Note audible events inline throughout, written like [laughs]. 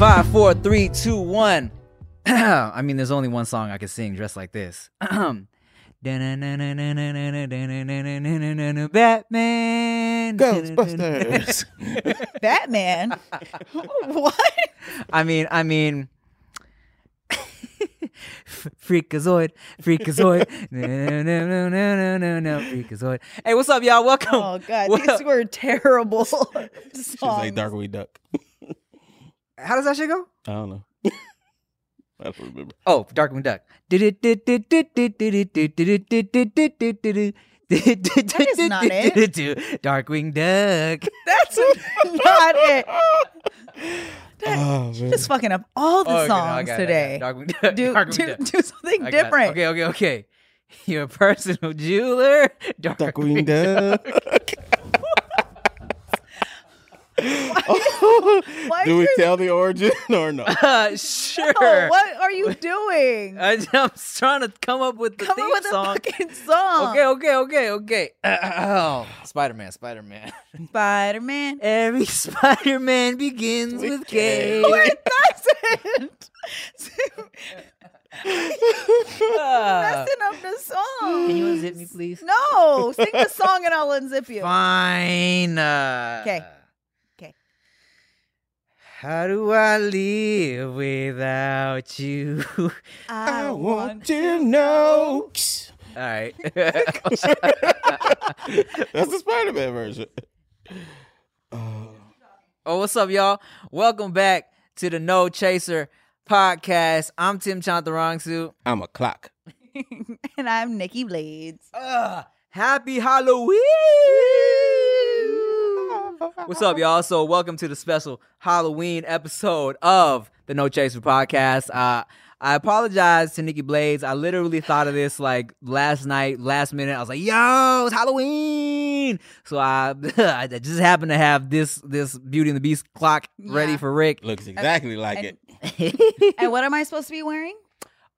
Five, four, three, two, one. [clears throat] I mean, there's only one song I can sing dressed like this. [clears throat] Batman. Ghostbusters. [laughs] Batman. what? I mean, I mean, [laughs] Freakazoid, Freakazoid, no, no, no, no, no, no, no, Freakazoid. Hey, what's up, y'all? Welcome. Oh god, Well- these were terrible [laughs] She's like songs. Darkwing Duck. How does that shit go? I don't know. [laughs] I don't remember. Oh, Darkwing Duck. That is not it. [laughs] Darkwing Duck. [laughs] That's not it. Oh, man. Just fucking up all the Oh, okay, no, I songs got it, I today. got it. Darkwing Duck. Do, Darkwing do, Duck. do something I got it. different. Okay, okay, okay. Your personal jeweler, Darkwing Duck. [laughs] Why Do we is- tell the origin [laughs] or no? [laughs] Uh, sure. Oh, what are you doing? I, I'm trying to come up with the Come theme up with song. a fucking song. Okay, okay, okay, okay. [clears throat] Oh, Spider Man, Spider Man. Spider Man. Every Spider Man begins With with K. K. No, it doesn't. Messing up the song. Can you unzip me, please? No, sing the song and I'll unzip you. Fine. uh, 'Kay. 'Kay. How do I live without you? I want to know. All right. [laughs] That's the Spider Man version. Oh. oh, what's up, y'all? Welcome back to the No Chaser podcast. I'm Tim Chantarangsu. I'm a clock. [laughs] and I'm Nikki Blades. Uh, happy Halloween! What's up, y'all? So, welcome to the special Halloween episode of the No Chaser podcast. Uh, I apologize to Nikki Blades. I literally thought of this like last night, last minute. I was like, "Yo, it's Halloween!" So I, [laughs] I just happened to have this this Beauty and the Beast clock ready Yeah. for Rick. Looks exactly like and- it. [laughs] And what am I supposed to be wearing?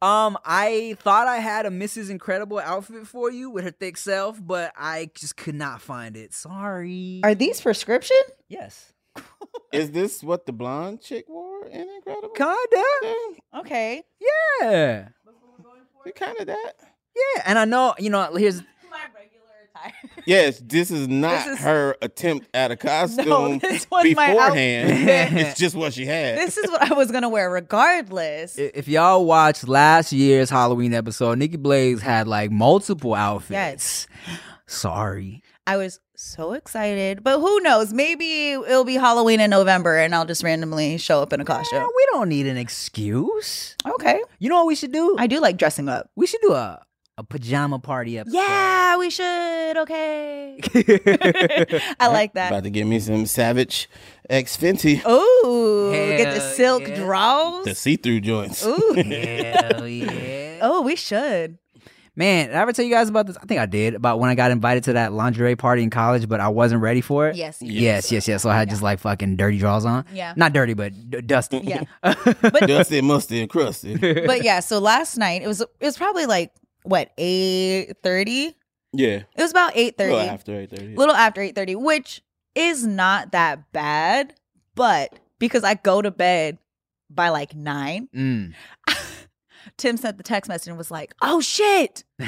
Um, I thought I had a Mrs. Incredible outfit for you with her thick self, but I just could not find it. Sorry. Are these prescription? yes. [laughs] Is this what the blonde chick wore in Incredible? Kinda. Yeah, Okay. Yeah. it kind of that. Yeah. And I know, you know, here's My regular attire. Yes, this is not This is- her attempt at a [laughs] costume this was beforehand. outfit. [laughs] it's just what she had. This is what I was gonna wear regardless. if y'all watched last year's Halloween episode, Nikki Blaze had like multiple outfits. Yes. Sorry. I was so excited, but who knows? Maybe it'll be Halloween in November, and I'll just randomly show up in a Yeah, costume. we don't need an excuse. Okay, You know what we should do? I do like dressing up. we should do a, a pajama party episode. Yeah, we should. Okay, [laughs] I like that. About to get me some Savage X Fenty, Ooh, get the silk yeah. draws. the see-through joints. Ooh. [laughs] Hell yeah. oh, we should. Man, did I ever tell you guys about this? I think I did about when I got invited to that lingerie party in college, but I wasn't ready for it. Yes. Yes, yes, yes. So I had just like fucking dirty drawers on. Yeah. Not dirty, but d- dusty. Yeah. [laughs] but, Dusty, musty, and crusty. But yeah, so last night it was it was probably like what eight thirty. Yeah, It was about eight a thirty. little after eight thirty. little after 8:30, which is not that bad, but because I go to bed by like 9, Mm. [laughs] Tim sent the text message and was like, "Oh shit, [laughs]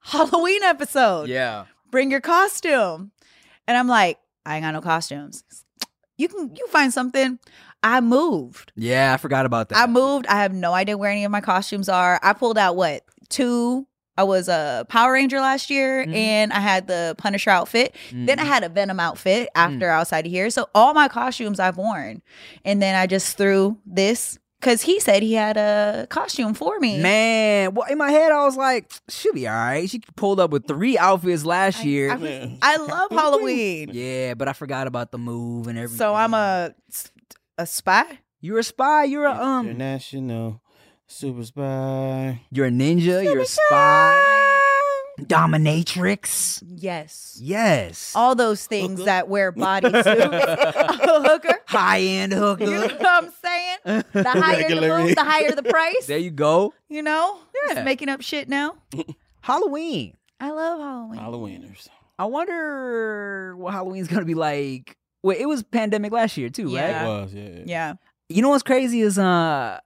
Halloween episode. yeah. Bring your costume." And I'm like, "I ain't got no costumes." You can you find something. I moved. Yeah, I forgot about that. I moved. I have no idea where any of my costumes are. I pulled out what? Two I was a Power Ranger last year Mhm. and I had the Punisher outfit. Then I Mhm. had a Venom outfit after outside of here. So all my costumes I've worn. And then I just threw this because he said he had a costume for me. Man, well, in my head, I was like, she'll be all right. She pulled up with three outfits last I- year. I- Man. I love Halloween. yeah, but I forgot about the move and everything. So I'm a a spy. You're a spy. You're a um. International super spy. You're a ninja. You're a spy. Dominatrix. Yes. Yes. All those things Hooker. that wear bodysuits. [laughs] a hooker. High end hooker. You know what I'm saying? The higher the Regular move, the higher the price. there you go. You know? Yeah. Just making up shit now. [laughs] Halloween. I love Halloween. Halloweeners. I wonder what Halloween's gonna be like. Wait, it was pandemic last year too, Yeah. It right? was, yeah. Yeah. You know what's crazy is uh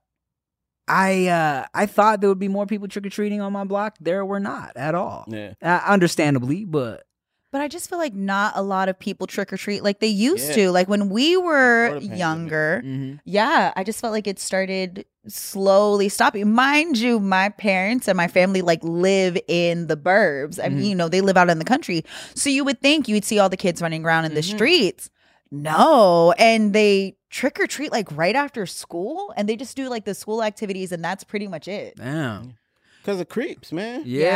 I uh I thought there would be more people trick or treating on my block. There were not at all. Yeah. Uh, understandably, but But I just feel like not a lot of people trick or treat like they used Yeah. to. Like when we were Before the pandemic. younger, mm-hmm. yeah, I just felt like it started slowly stopping. Mind you, my parents and my family like live in the burbs. I mean, Mhm. you know, they live out in the country. So you would think you'd see all the kids running around in the Mhm. streets. No. And they trick or treat like right after school and they just do like the school activities and that's pretty much it. damn. Cause of creeps, man. Yeah.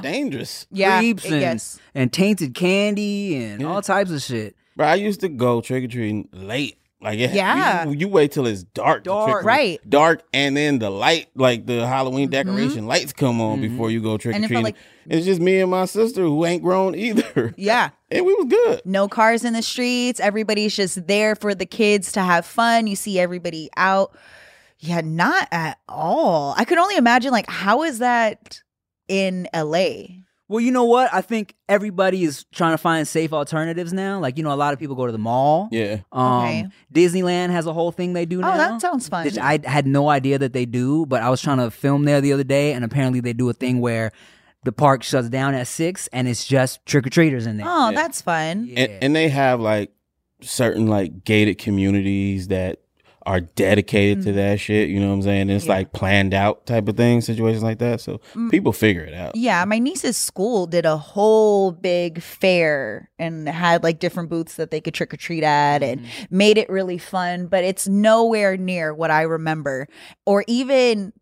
That's dangerous. Yeah. Creeps and, gets- and tainted candy and Yeah. all types of shit. Bro, I used to go trick or treating late. Like it, Yeah. you, you wait till it's dark, Dark. Right. Dark, and then the light, like the Halloween Mhm. decoration lights, come on Mhm. before you go trick or treating. like it's just me and my sister who ain't grown either, [laughs] yeah. and we was good. no cars in the streets. Everybody's just there for the kids to have fun. You see everybody out. Yeah, not at all. I could only imagine like how is that in LA? Well, you know what? I think everybody is trying to find safe alternatives now. Like, you know, a lot of people go to the mall. Yeah, Um, Okay. Disneyland has a whole thing they do Oh, now. that sounds fun. which I had no idea that they do, but I was trying to film there the other day, and apparently they do a thing where the park shuts down at six, and it's just trick or treaters in there. oh, Yeah. that's fun. Yeah. and, and they have like certain like gated communities that are dedicated to Mhm. that shit. You know what I'm saying? It's Yeah. like planned out type of thing, situations like that. So Mm. people figure it out. Yeah, my niece's school did a whole big fair and had like different booths that they could trick or treat at and Mm-hmm. made it really fun, but it's nowhere near what I remember. Or even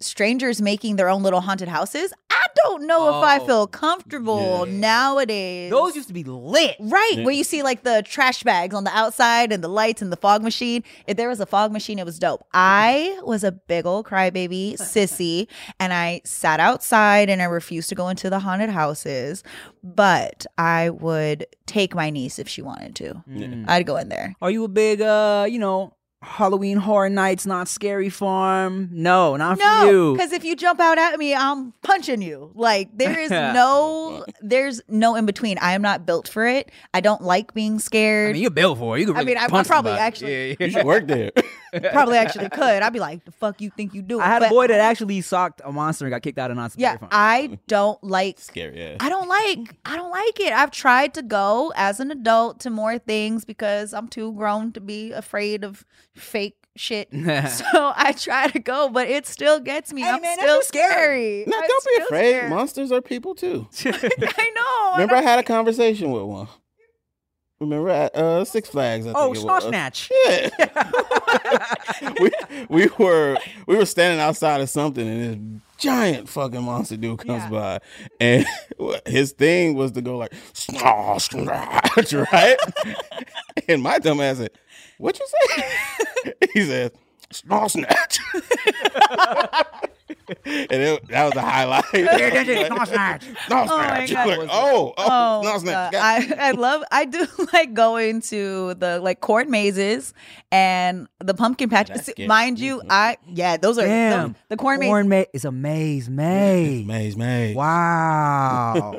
strangers making their own little haunted houses. I don't know if I Oh, feel comfortable yeah. nowadays. Those used to be lit. Right, Yeah. where you see like the trash bags on the outside and the lights and the fog machine. If there was a fog machine, it was dope. I was a big old crybaby sissy, [laughs] and I sat outside and I refused to go into the haunted houses. But I would take my niece if she wanted to. Mm. I'd go in there. Are you a big, uh, you know, Halloween Horror Nights, not Scary Farm? No, not for No, you. because if you jump out at me, I'm punching you. Like there is [laughs] no, there's no in between. I am not built for it. I don't like being scared. I mean, you're built for it. You could I mean, I- I probably somebody. actually- Yeah, You yeah. should work there. [laughs] Probably actually could. I'd be like, the fuck you think you do? I had a boy that actually socked a monster and got kicked out of non Yeah, I don't like Scary ass. I don't like I don't like it. I've tried to go as an adult to more things because I'm too grown to be afraid of fake shit. [laughs] so I try to go, but it still gets me. Hey, I'm man, still just scary. scary. No, I'm don't be afraid. scared. Monsters are people too. [laughs] [laughs] I know. Remember, I and had a conversation with one. Remember at uh, Six Flags? I oh, think it snarl was. snatch. Yeah. we we were we were standing outside of something, and this giant fucking monster dude comes Yeah. by, and his thing was to go like snarl snatch, right? and my dumb ass said, "What you say?" [laughs] he says, "Snarl snatch." [laughs] and it, that was the highlight. [laughs] Snarl snatch. Snarl Oh my snatch. God. Like, oh, oh, Oh, snarl snatch. God. God I, I love I do like going to the like court mazes and the pumpkin patch. See. Mind you, I yeah, those are Damn. those- the corn maze. Corn ma- is a maze, maze. Maze, maze. Wow.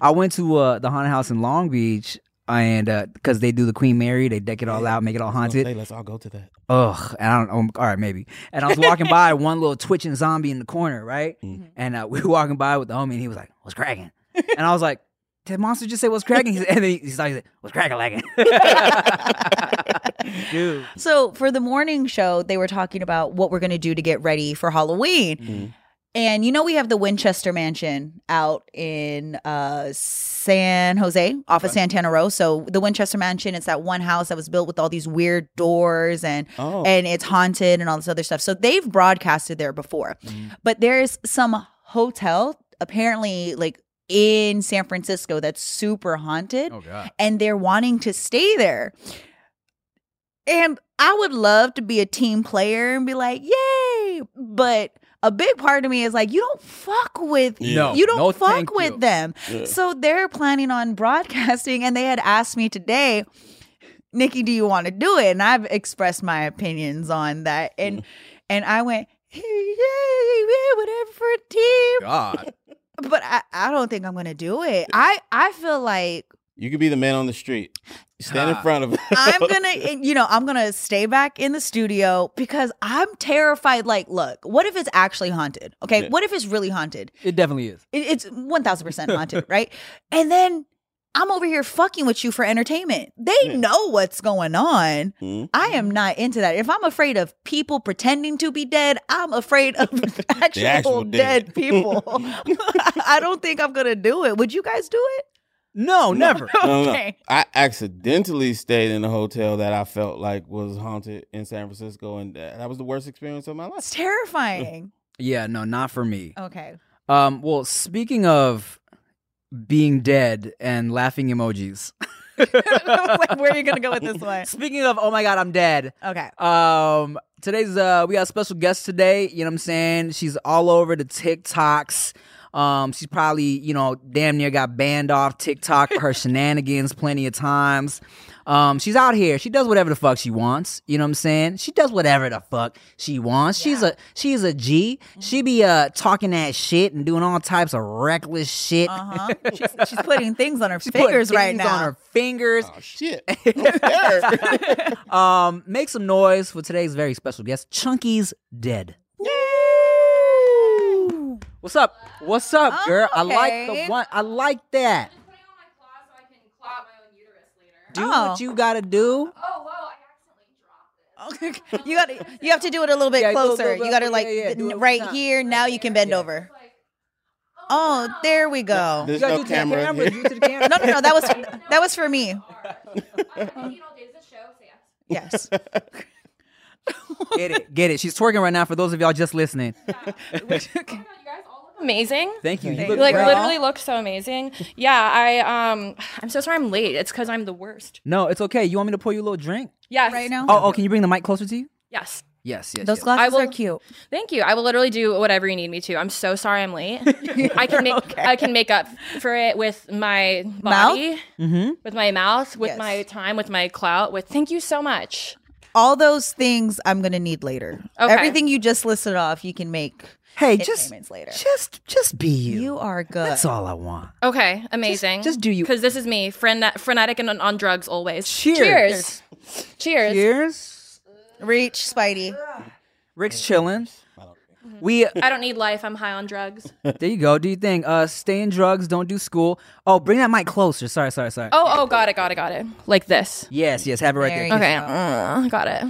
I went to uh, the haunted house in Long Beach and because they do the Queen Mary, they deck it all Yeah. out, make it all I was gonna haunted. say, let's all go to that. Ugh, and I don't. Um, all right, maybe. And I was walking by [laughs] one little twitching zombie in the corner, right? Mhm. And uh, [laughs] we were walking by with the homie, and he was like, "What's cracking?" And I was like, "Did monster just say what's cracking?" He said, and then he, he started, "What's cracking, lagging?" [laughs] Dude, So for the morning show, they were talking about what we're going to do to get ready for Halloween. And you know we have the Winchester Mansion out in uh, San Jose, off of Santana Row. So the Winchester Mansion, it's that one house that was built with all these weird doors and Oh, and it's haunted and all this other stuff. So they've broadcasted there before. Mhm. But there's some hotel apparently like in San Francisco that's super haunted oh and they're wanting to stay there. And I would love to be a team player and be like, "Yay!" But a big part of me is like, you don't fuck with Yeah. no, you don't no, fuck with you. them. yeah. So they're planning on broadcasting, and they had asked me today, Nikki, do you want to do it? And I've expressed my opinions on that, and mm. and I went, hey, yeah, yeah, whatever for a team. God, [laughs] But I, I don't think I'm gonna do it. I I feel like You could be the man on the street. Stand in front of. him. [laughs] I'm [laughs] gonna, you know, I'm gonna stay back in the studio because I'm terrified. Like, look, what if it's actually haunted? Okay, Yeah. what if it's really haunted? It definitely is. It- It's one thousand percent haunted, [laughs] right? And then I'm over here fucking with you for entertainment. They Yeah. know what's going on. Mhm. I am not into that. If I'm afraid of people pretending to be dead, I'm afraid of actual, actual dead, dead. people. I don't think I'm gonna do it. Would you guys do it? No, never. No, no, no. [laughs] [laughs] Okay. I accidentally stayed in a hotel that I felt like was haunted in San Francisco, and that that was the worst experience of my life. It's life. terrifying. [laughs] yeah, no, not for me. Okay. Um, well, speaking of being dead and laughing emojis. Where are you gonna go with this one? Speaking of, oh my god, I'm dead. Okay. Um, today's uh, we got a special guest today. You know what I'm saying? She's all over the TikToks. Um, she's probably you know damn near got banned off TikTok for her [laughs] shenanigans plenty of times. Um, she's out here. She does whatever the fuck she wants. You know what I'm saying? She does whatever the fuck she wants. She's a she's a G. She be uh talking that shit and doing all types of reckless shit. Uh huh. [laughs] she's, she's putting things on her She's putting fingers right now. on her fingers. Oh shit! [laughs] Um, make some noise for today's very special guest, Chunky's dead. What's up? What's up, Oh, girl? I like the one. I like that. putting on my claw so I can clap my own uterus later. Do Oh. what you gotta do. Oh, whoa, I accidentally dropped it. Okay. [laughs] You got to you have to do it a little bit Yeah, do a little closer. bit- you got to like yeah, do it n- right time. here. Now you can bend over. It's like, Oh, oh there we go. There's You gotta no do it the camera. camera. Do it to the [laughs] camera. No, no, no. That was [laughs] that was for me. I'm thinking all day. Is this show? Say yes. Yes. Get it, get it. She's twerking right now. For those of y'all just listening, oh amazing. thank you. You look like great. literally look so amazing. Yeah, I um I'm so sorry I'm late. It's cuz I'm the worst. No, it's okay. You want me to pour you a little drink? Yes. Right now. Oh, oh, can you bring the mic closer to you? Yes. Yes, yes. Those yes. glasses I will- are cute. Thank you. I will literally do whatever you need me to. I'm so sorry I'm late. [laughs] I can make I can make up for it with my body, Mm-hmm. with my mouth, with Yes. my time, with my clout, with thank you so much. All those things I'm gonna need later. Okay. Everything you just listed off, you can make Hey, hit just, payments later. just, just be you. You are good. That's all I want. Okay, amazing. just do you- Because this is me, fren- frenetic and on, on drugs always. Cheers. Cheers. Cheers. Cheers. Reach, Spidey. Rick's chilling. We I don't need life. I'm high on drugs. there you go. Do you think uh stay in drugs, don't do school? Oh, bring that mic closer. Sorry, sorry, sorry. Oh, oh, got it, got it, got it. Like this. Yes, yes, have it right There there. you Okay, uh, got it.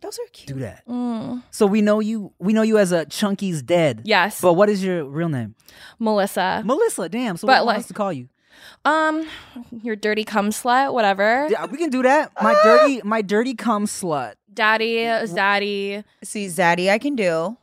Those are cute. Do that. So we know you we know you as a Chunky's dead. Yes, But what is your real name? Melissa. Melissa, damn. So But what like- wants to call you? Um, your dirty cum slut, whatever. Yeah, we can do that. My [gasps] dirty my dirty cum slut. Daddy, zaddy. See, Zaddy, I can do.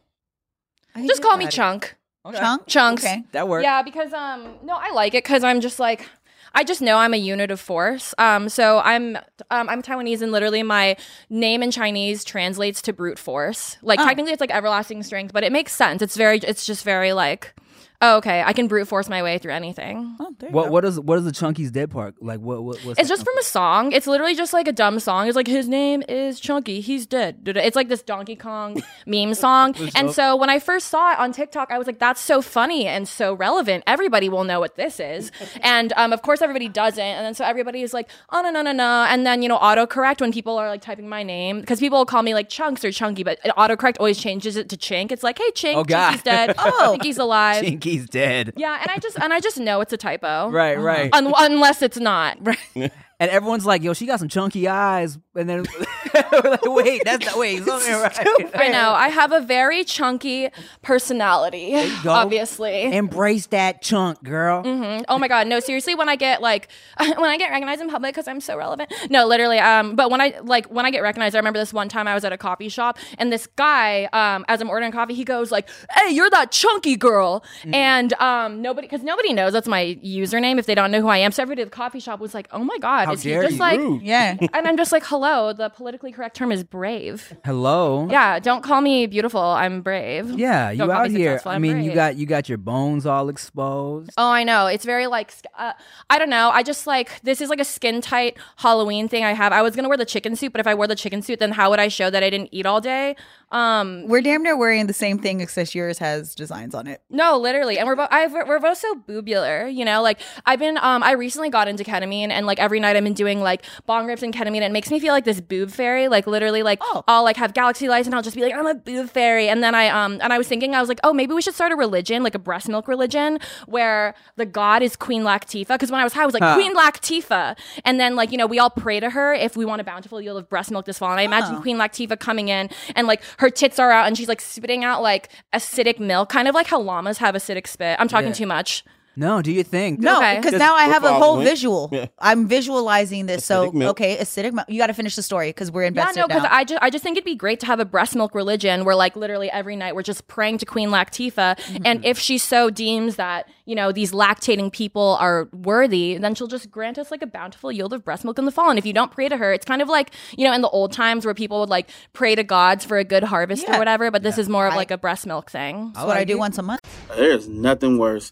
I can Just do call me Zaddy. Chunk. Chunk. Chunks. Okay. That works. Yeah, because um, no, I like it because I'm just like. I just know I'm a unit of force. Um, so I'm um, I'm Taiwanese, and literally my name in Chinese translates to brute force. Like Oh. technically, it's like everlasting strength, but it makes sense. It's very, it's just very like, oh, okay, I can brute force my way through anything. Oh, there you What go. what is what is the Chunky's dead part? Like what what what's It's that just from a song. It's literally just like a dumb song. It's like his name is Chunky. He's dead. It's like this Donkey Kong [laughs] meme song. And so when I first saw it on TikTok, I was like, "That's so funny and so relevant. Everybody will know what this is." [laughs] and um, of course, everybody doesn't. And then so everybody is like, "Oh no no no no!" And then you know, autocorrect when people are like typing my name because people will call me like Chunks or Chunky, but autocorrect always changes it to Chink. It's like, "Hey Chink, Oh, God. Chinky's dead. [laughs] Oh. Chinky's alive." Chunky's dead. Yeah, and I just and I just know it's a typo. Right, right. Un- unless it's not. [laughs] And everyone's like, "Yo, she got some chunky eyes," and then [laughs] we're like, "Wait, that's not wait, something right." I know. I have a very chunky personality, go. obviously. Embrace that chunk, girl. Mhm. Oh my god, no, seriously. When I get like, [laughs] when I get recognized in public because I'm so relevant. No, literally. Um, but when I like when I get recognized, I remember this one time I was at a coffee shop and this guy, um, as I'm ordering coffee, he goes like, "Hey, you're that chunky girl," Mm. and um, nobody because nobody knows that's my username if they don't know who I am. So everybody at the coffee shop was like, "Oh my god, How is he dare just you. like?" Rude. Yeah. [laughs] And I'm just like, "Hello." The politically correct term is brave. Hello. Yeah, don't call me beautiful. I'm brave. Yeah, you Don't call out me here. successful, I I'm mean, you brave. got you got your bones all exposed. Oh, I know. It's very like sk- uh, I don't know. I just like this is like a skin tight Halloween thing I have. I was gonna wear the chicken suit, but if I wore the chicken suit, then how would I show that I didn't eat all day? Um, We're damn near wearing the same thing, except yours has designs on it. No, literally, and we're both I've, we're both so boobular, you know. Like I've been, um, I recently got into ketamine, and like every night I've been doing like bong rips and ketamine. And it makes me feel like this boob fairy. Like literally, like Oh. I'll like have galaxy lights, and I'll just be like, I'm a boob fairy. And then I um, and I was thinking, I was like, oh, maybe we should start a religion, like a breast milk religion, where the god is Queen Lactifa. Because when I was high, I was like Huh. Queen Lactifa, and then like you know we all pray to her if we want a bountiful yield of breast milk this fall. And I imagine. Queen Lactifa coming in, and like her tits are out, and she's like spitting out like acidic milk, kind of like how llamas have acidic spit. I'm talking Yeah. too much. No, do you think? No, because Just now I have a whole went- visual. [laughs] Yeah. I'm visualizing this. so Acidic milk. okay, acidic milk. You got to finish the story because we're Yeah, invested no, because now. I just I just think it'd be great to have a breast milk religion where like literally every night we're just praying to Queen Latifah, mm-hmm. and if she so deems that you know these lactating people are worthy, then she'll just grant us like a bountiful yield of breast milk in the fall. And if you don't pray to her, it's kind of like you know in the old times where people would like pray to gods for a good harvest Yeah. or whatever. But this is more of like a breast milk thing. That's what I like do it. once a month. There's nothing worse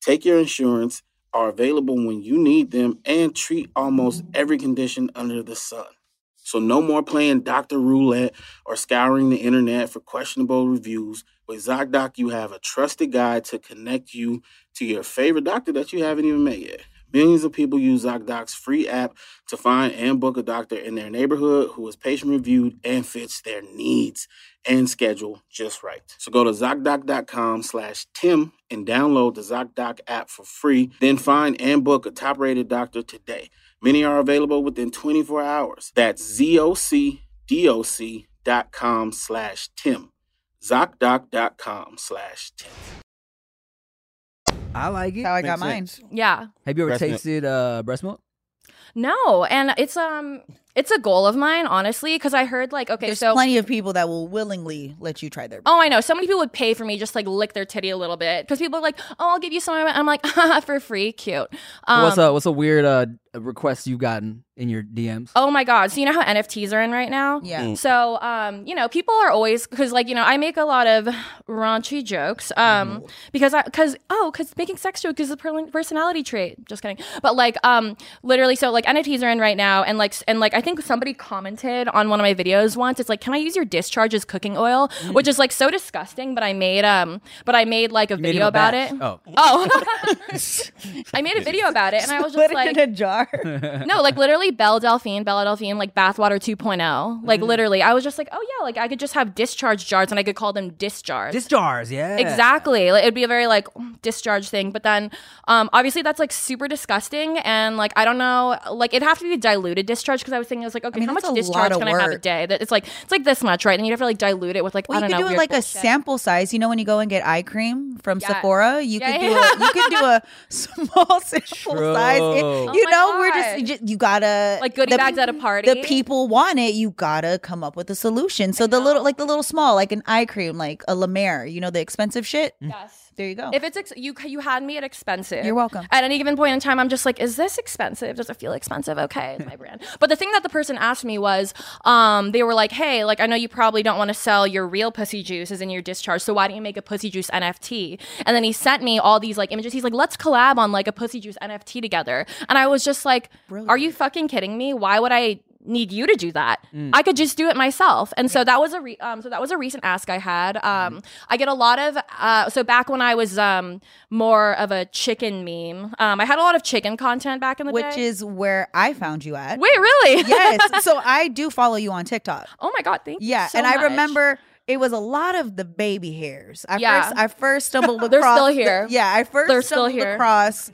take your insurance, are available when you need them, and treat almost every condition under the sun. So, no more playing doctor roulette or scouring the internet for questionable reviews. With ZocDoc, you have a trusted guide to connect you to your favorite doctor that you haven't even met yet. Millions of people use ZocDoc's free app to find and book a doctor in their neighborhood who is patient reviewed and fits their needs and schedule just right. So go to ZocDoc.com slash Tim and download the ZocDoc app for free. Then find and book a top rated doctor today. Many are available within 24 hours. That's ZocDoc.com slash Tim. ZocDoc.com slash Tim. I like it. That's how I got Makes mine. sense. Yeah. Have you ever Breast milk. tasted uh, breast milk? No, and it's um it's a goal of mine, honestly, because I heard like okay, There's so plenty of people that will willingly let you try their. Oh, I know. So many people would pay for me just like lick their titty a little bit because people are like, "Oh, I'll give you some." of it." I'm like, [laughs] "For free, cute." Um, what's a what's a weird uh request you've gotten in your DMs? Oh my god! So you know how NFTs are in right now? Yeah. Mm. So um, you know, people are always because like you know, I make a lot of raunchy jokes um because I because oh because making sex jokes is a personality trait. Just kidding. But like um literally, so like NFTs are in right now, and like and like I think somebody commented on one of my videos once. It's like, can I use your discharge as cooking oil? Which is like so disgusting. But I made um, but I made like a You video a about batch. it. Oh, Oh, [laughs] [laughs] I made a video about it, and I was just Put like, it in a jar. [laughs] no, like literally Belle Delphine, Bella Delphine, like bathwater 2.0. Mm-hmm. Like literally, I was just like, oh yeah, like I could just have discharge jars and I could call them discharge. Dis jars, yeah. Exactly. Like, it'd be a very like discharge thing. But then um obviously that's like super disgusting and like I don't know, like it'd have to be diluted discharge because I was thinking I was like, okay, mean, how much discharge lot of can I have a day? That it's like it's like this much, right? And you have to like dilute it with like Well, I you don't could know. do it weird like a sample size. You know when you go and get eye cream from Yes. Sephora, you Yeah, could do yeah. a you could do a [laughs] small sample True. size. It- Oh you my know, we're just, you just you gotta Like goodie the- bags at a party. The people want it. You gotta come up with a solution. So the little like the little small like an eye cream, like a La Mer. You know the expensive shit. Yes. There you go. If it's ex- you, you had me at expensive. You're welcome. At any given point in time, I'm just like, is this expensive? Does it feel expensive? Okay, it's my brand. But the thing that the person asked me was, um, they were like, hey, like I know you probably don't want to sell your real pussy juice as in your discharge, so why don't you make a pussy juice NFT? And then he sent me all these like images. He's like, let's collab on like a pussy juice NFT together. And I was just like, are you fucking kidding me? Why would I? Need you to do that. I could just do it myself. And so that was a re- um, so that was a recent ask I had. Um, I get a lot of uh, so back when I was um, more of a chicken meme, um, I had a lot of chicken content back in the which day. Which is where I found you at. wait, really? [laughs] yes. [laughs] So I do follow you on TikTok. oh my god, thank you. Yeah, so and I remember it was a lot of the baby hairs. I Yeah. first I first [laughs] stumbled across They're still the- here. yeah, I 1st They're still stumbled here. across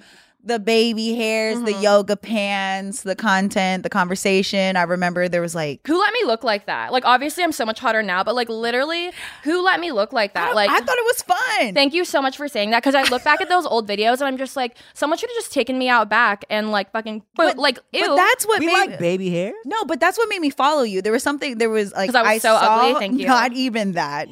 the baby hairs, the Mhm. yoga pants, the content, the conversation. I remember there was like Who let me look like that? Like, obviously, I'm so much hotter now, but like, literally, who let me look like that? don't- Like, I thought it was fun. Thank you so much for saying that because I look back at those old videos and I'm just like, someone should have just taken me out back and like fucking, but, But- like, ew. but that's what We made like baby hair. No, but that's what made me follow you. There was something. There was like I was so saw, ugly? Thank you. Not even that.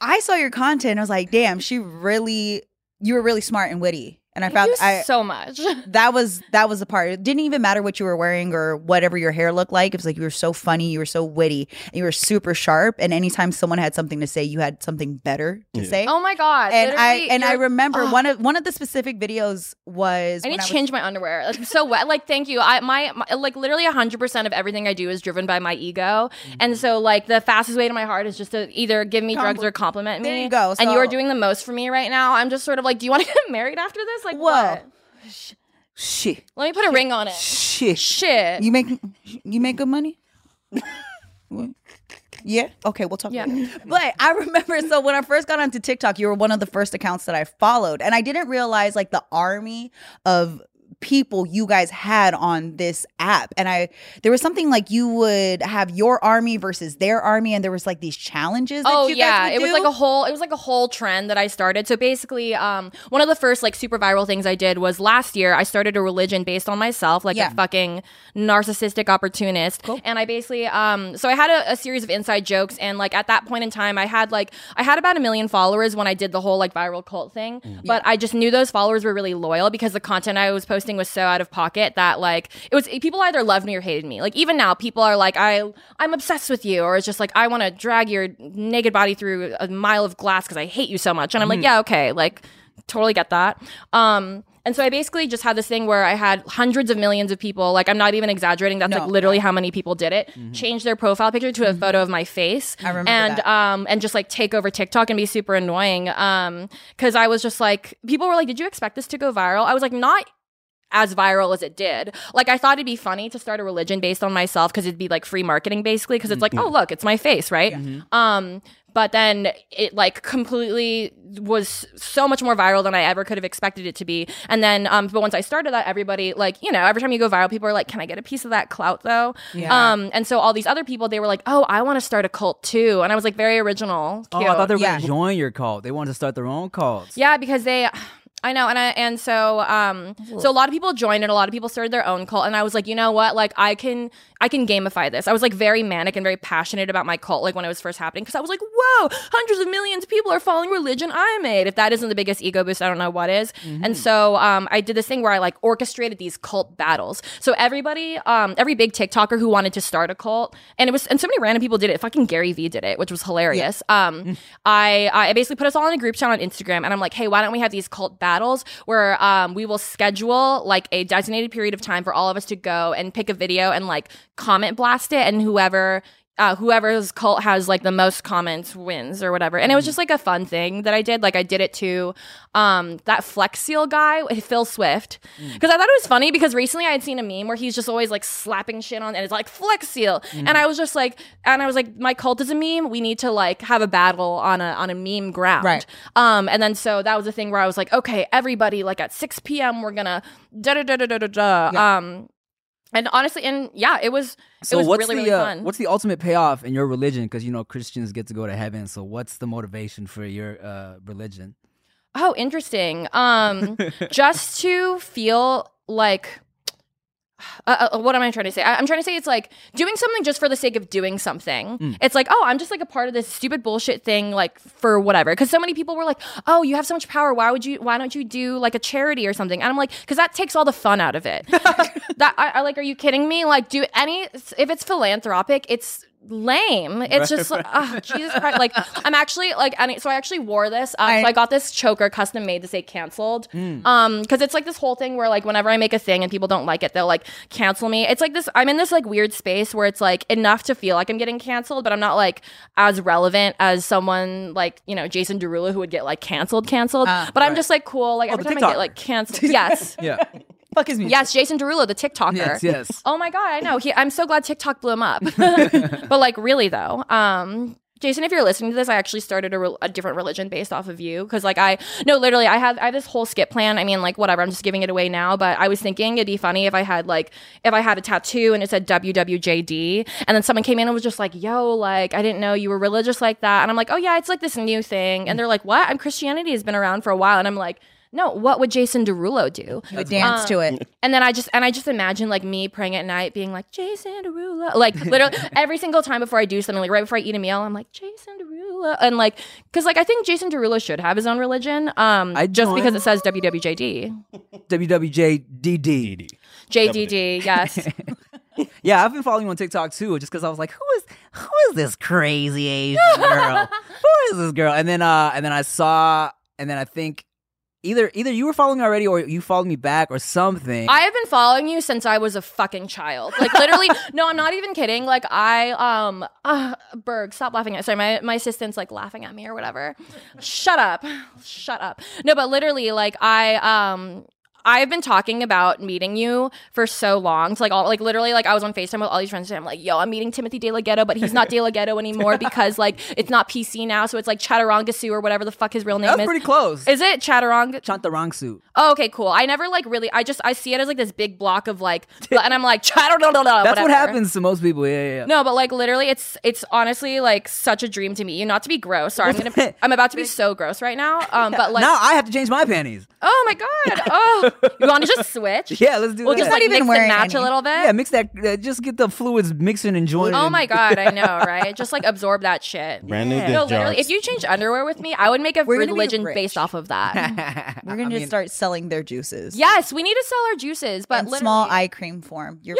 I saw your content. I was like, damn, she really. You were really smart and witty, and I Thank found you I so much. [laughs] that was that was the part. It didn't even matter what you were wearing or whatever your hair looked like. It was like you were so funny, you were so witty, and you were super sharp. And anytime someone had something to say, you had something better to Yeah. say. oh my god! and I and I remember Ugh. one of one of the specific videos was I when need to change my underwear. Like, I'm so wet. Like, thank you. I my, my like literally 100 percent of everything I do is driven by my ego, Mm-hmm. and so like the fastest way to my heart is just to either give me drugs or compliment me. There you go. and you are doing the most for me right now. I'm just sort of like, do you want to [laughs] get married after this? Like, Whoa. what? Shit. Let me put a ring on it. Shit. Shit. You make you make good money. [laughs] What? yeah. Okay, we'll talk. Yeah. later. But I remember. So when I first got onto TikTok, you were one of the first accounts that I followed, and I didn't realize like the army of people you guys had on this app and i there was something like you would have your army versus their army and there was like these challenges that Oh you guys yeah, it was like a whole it was like a whole trend that I started. So basically, um, one of the first like super viral things I did was last year. I started a religion based on myself, like Yeah. a fucking narcissistic opportunist. And I basically, um, so I had a, a series of inside jokes, and like at that point in time, I had like I had about a million followers when I did the whole like viral cult thing. But I just knew those followers were really loyal because the content I was posting was so out of pocket that like it was people either loved me or hated me. Like even now, people are like, I I'm obsessed with you, or it's just like I want to drag your naked body through a mile of glass because I hate you so much. And I'm like, yeah, okay, like totally get that. Um, and so I basically just had this thing where I had hundreds of millions of people. Like I'm not even exaggerating. That's No. like literally how many people did it. Change their profile picture to a photo of my face. I remember and that. um and just like take over TikTok and be super annoying. Um, because I was just like, people were like, "Did you expect this to go viral?" I was like, not as viral as it did. Like I thought it'd be funny to start a religion based on myself because it'd be like free marketing basically because it's like, oh look, it's my face, right? Um but then it like completely was so much more viral than I ever could have expected it to be. And then um but once I started that everybody like, you know, every time you go viral people are like, "Can I get a piece of that clout though?" Yeah. Um and so all these other people they were like, "Oh, I want to start a cult too." And I was like very original. Oh, I thought they were Yeah. gonna join your cult. They wanted to start their own cults. Yeah, because they I know, and I and so um so a lot of people joined and a lot of people started their own cult, and I was like, you know what, like I can I can gamify this. I was like very manic and very passionate about my cult, like when it was first happening, because I was like, whoa, hundreds of millions of people are following religion I made. If that isn't the biggest ego boost, I don't know what is. And so um I did this thing where I like orchestrated these cult battles. So everybody, um, every big TikToker who wanted to start a cult, and it was and so many random people did it. Fucking Gary Vee did it, which was hilarious. Um, I I basically put us all in a group chat on Instagram, and I'm like, hey, why don't we have these cult battles where um we will schedule like a designated period of time for all of us to go and pick a video and like comment blast it, and whoever. Uh, whoever's cult has like the most comments wins or whatever, and it was just like a fun thing that I did. Like I did it to um, that Flex Seal guy, Phil Swift, because I thought it was funny because recently I had seen a meme where he's just always like slapping shit on, and it's like Flex Seal, and I was just like, and I was like, my cult is a meme. We need to like have a battle on a on a meme ground, Right. Um, and then so that was the thing where I was like, okay, everybody, like at six p.m. we're gonna da da da da da da da. Um, and honestly, and yeah, it was So it was what's really the really uh, fun. what's the ultimate payoff in your religion? Because you know Christians get to go to heaven. So what's the motivation for your uh, religion? Oh, interesting. Um, just to feel like. [sighs] Uh, uh, what am I trying to say? I, I'm trying to say it's like doing something just for the sake of doing something. It's like, oh, I'm just like a part of this stupid bullshit thing, like for whatever. Because so many people were like, oh, you have so much power. Why would you? Why don't you do like a charity or something? And I'm like, because that takes all the fun out of it. [laughs] that I, I like. Are you kidding me? Like, do any if it's philanthropic, it's lame. It's just like, oh, Jesus Christ. Like, [laughs] I'm actually like, and so I actually wore this. Uh, I- so I got this choker custom made to say canceled. Hmm. Um, because it's like this whole thing where like whenever I make a thing and people don't like it, they'll like cancel me. It's like this. I'm in this like weird space where it's like enough to feel like I'm getting canceled, but I'm not like as relevant as someone like you know Jason Derulo who would get like canceled, canceled. Ah, but I'm just like cool. Like Oh, every time I get like canceled, [laughs] yes, Yeah. Fuck is me. yes, Jason Derulo, the TikToker. yes. Yes. [laughs] Oh my god, I know. He, I'm so glad TikTok blew him up. [laughs] but like really though, um Jason, if you're listening to this, I actually started a, re- a different religion based off of you because, like, I no, literally, I have I have this whole skip plan. I mean, like, whatever. I'm just giving it away now, but I was thinking it'd be funny if I had like if I had a tattoo and it said WWJD, and then someone came in and was just like, "Yo, like, I didn't know you were religious like that," and I'm like, "Oh yeah, it's like this new thing," and they're like, "What?" I'm Christianity has been around for a while, and I'm like. No, what would Jason Derulo do? You would dance Uh, to it. [laughs] And then I just and I just imagine like me praying at night, being like Jason Derulo, like [laughs] literally every single time before I do something, like right before I eat a meal, I'm like Jason Derulo, and like because like I think Jason Derulo should have his own religion, um, I just because it says WWJD, WWJDD. JDD, yes. [laughs] Yeah, I've been following you on TikTok too, just because I was like, who is who is this crazy Asian girl? who is this girl? And then uh and then I saw and then I think either either you were following me already or you followed me back or something. I have been following you since I was a fucking child. Like literally, [laughs] no, I'm not even kidding. Like I um uh, Berg, stop laughing at sorry, my, my assistant's like laughing at me or whatever. Shut up. Shut up. No, but literally, like I um I've been talking about meeting you for so long. So like all like literally like I was on FaceTime with all these friends and I'm like, yo, I'm meeting Timothy De La Ghetto, but he's not De La Ghetto anymore [laughs] because like it's not PC now. So it's like Chaturanga or whatever the fuck his real name That's is. pretty close. Is it Chaturanga? Chantarangsu. Oh, okay, cool. I never like really. I just I see it as like this big block of like, [laughs] and I'm like, chatter, no, no, no. That's what happens to most people. Yeah, yeah, yeah. No, but like literally, it's it's honestly like such a dream to meet you. Not to be gross. Sorry, I'm gonna. [laughs] I'm about to be so gross right now. Um, but like, now I have to change my panties. oh my god. Oh, you want to just switch? [laughs] Yeah, let's do We'll that. just not even mix and wearing match a little bit. yeah, mix that. Uh, just get the fluids mixing and joining. Oh my god, I know, [laughs] right? Just like absorb that shit. Brand new Yeah. dick No, literally, if you change underwear with me, I would make a We're religion based off of that. [laughs] We're gonna just start selling their juices. yes, we need to sell our juices, but in small eye cream form. You're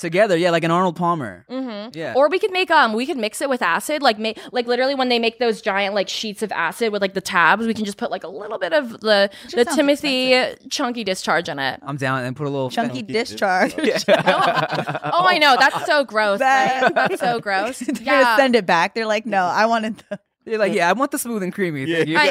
together. Yeah, like an Arnold Palmer. Mm-hmm. Yeah. Or we could make um we could mix it with acid, like make like literally when they make those giant like sheets of acid with like the tabs, we can just put like a little bit of the the sounds Timothy chunky discharge in it. I'm down and put a little Chunky discharge. [laughs] [laughs] Oh, I know that's so gross. right? That's so gross. [laughs] They're gonna Yeah, send it back. They're like, no, I wanted the You're like, yeah, I want the smooth and creamy. Yeah. Thank you. I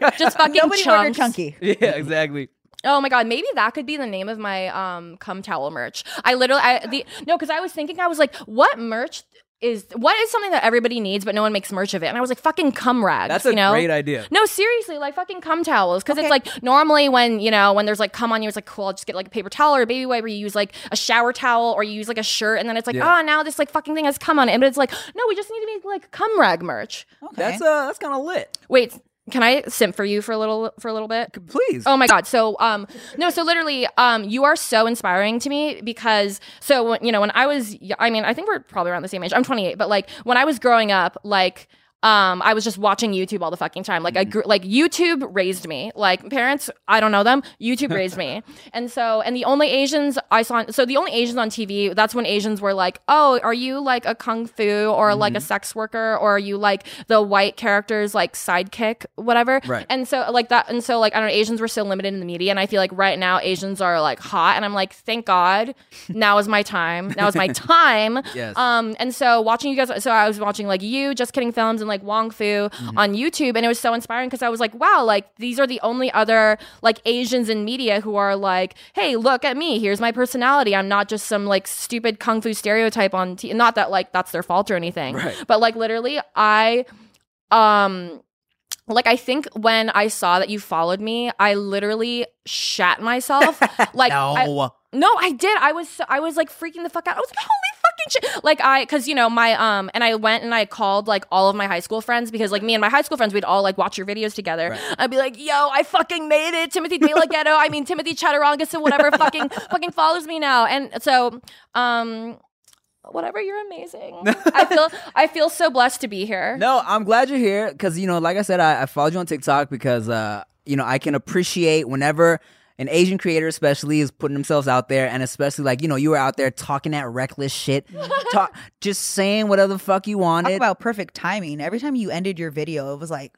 know. Just fucking nobody ordered chunks. chunky. Yeah, exactly. Oh my god, maybe that could be the name of my um cum towel merch. I literally I the no, because I was thinking I was like, what merch is what is something that everybody needs but no one makes merch of it? And I was like, fucking cum rags. That's a you know? great idea. No, seriously, like fucking cum towels. Because Okay. it's like normally when, you know, when there's like cum on you, it's like, cool, I'll just get like a paper towel or a baby wipe, or you use like a shower towel or you use like a shirt. And then it's like, Yeah. oh, now this like fucking thing has cum on it. But it's like, no, we just need to make like cum rag merch. Okay. That's uh, that's kind of lit. Wait, can I simp for you for a little for a little bit? Please. Oh my god. So um no, so literally um you are so inspiring to me because so when, you know when I was I mean I think we're probably around the same age. I'm 28, but like when I was growing up like um, I was just watching YouTube all the fucking time. Like I grew, like YouTube raised me. Like parents, I don't know them. YouTube raised me. [laughs] And so, and the only Asians I saw, so the only Asians on TV, that's when Asians were like, oh, are you like a kung fu or like a sex worker or are you like the white character's like sidekick, whatever. Right. And so like that, and so like I don't know, Asians were so limited in the media, and I feel like right now Asians are like hot, and I'm like, thank God, now is my time. Now is my [laughs] time. Yes. Um, and so watching you guys, so I was watching like you, Just Kidding Films, and like Wong Fu Mm-hmm. on YouTube, and it was so inspiring because I was like, wow, like these are the only other like Asians in media who are like, hey, look at me, here's my personality. I'm not just some like stupid kung fu stereotype on. T-. Not that like that's their fault or anything, Right. but like literally, I um like I think when I saw that you followed me, I literally shat myself. [laughs] like I- no. no, I did. I was so, I was like freaking the fuck out. I was like, holy fucking shit. Like I cuz you know, my um and I went and I called like all of my high school friends because like me and my high school friends we'd all like watch your videos together. Right. I'd be like, "Yo, I fucking made it. Timothy De La Ghetto. I mean Timothy Chaturanga or whatever [laughs] fucking fucking follows me now." And so um whatever, you're amazing. I feel [laughs] I feel so blessed to be here. No, I'm glad you're here because you know, like I said, I, I followed you on TikTok because uh, you know I can appreciate whenever an Asian creator, especially, is putting themselves out there, and especially like you know you were out there talking that reckless shit, [laughs] talk, just saying whatever the fuck you Talk wanted. about perfect timing. Every time you ended your video, it was like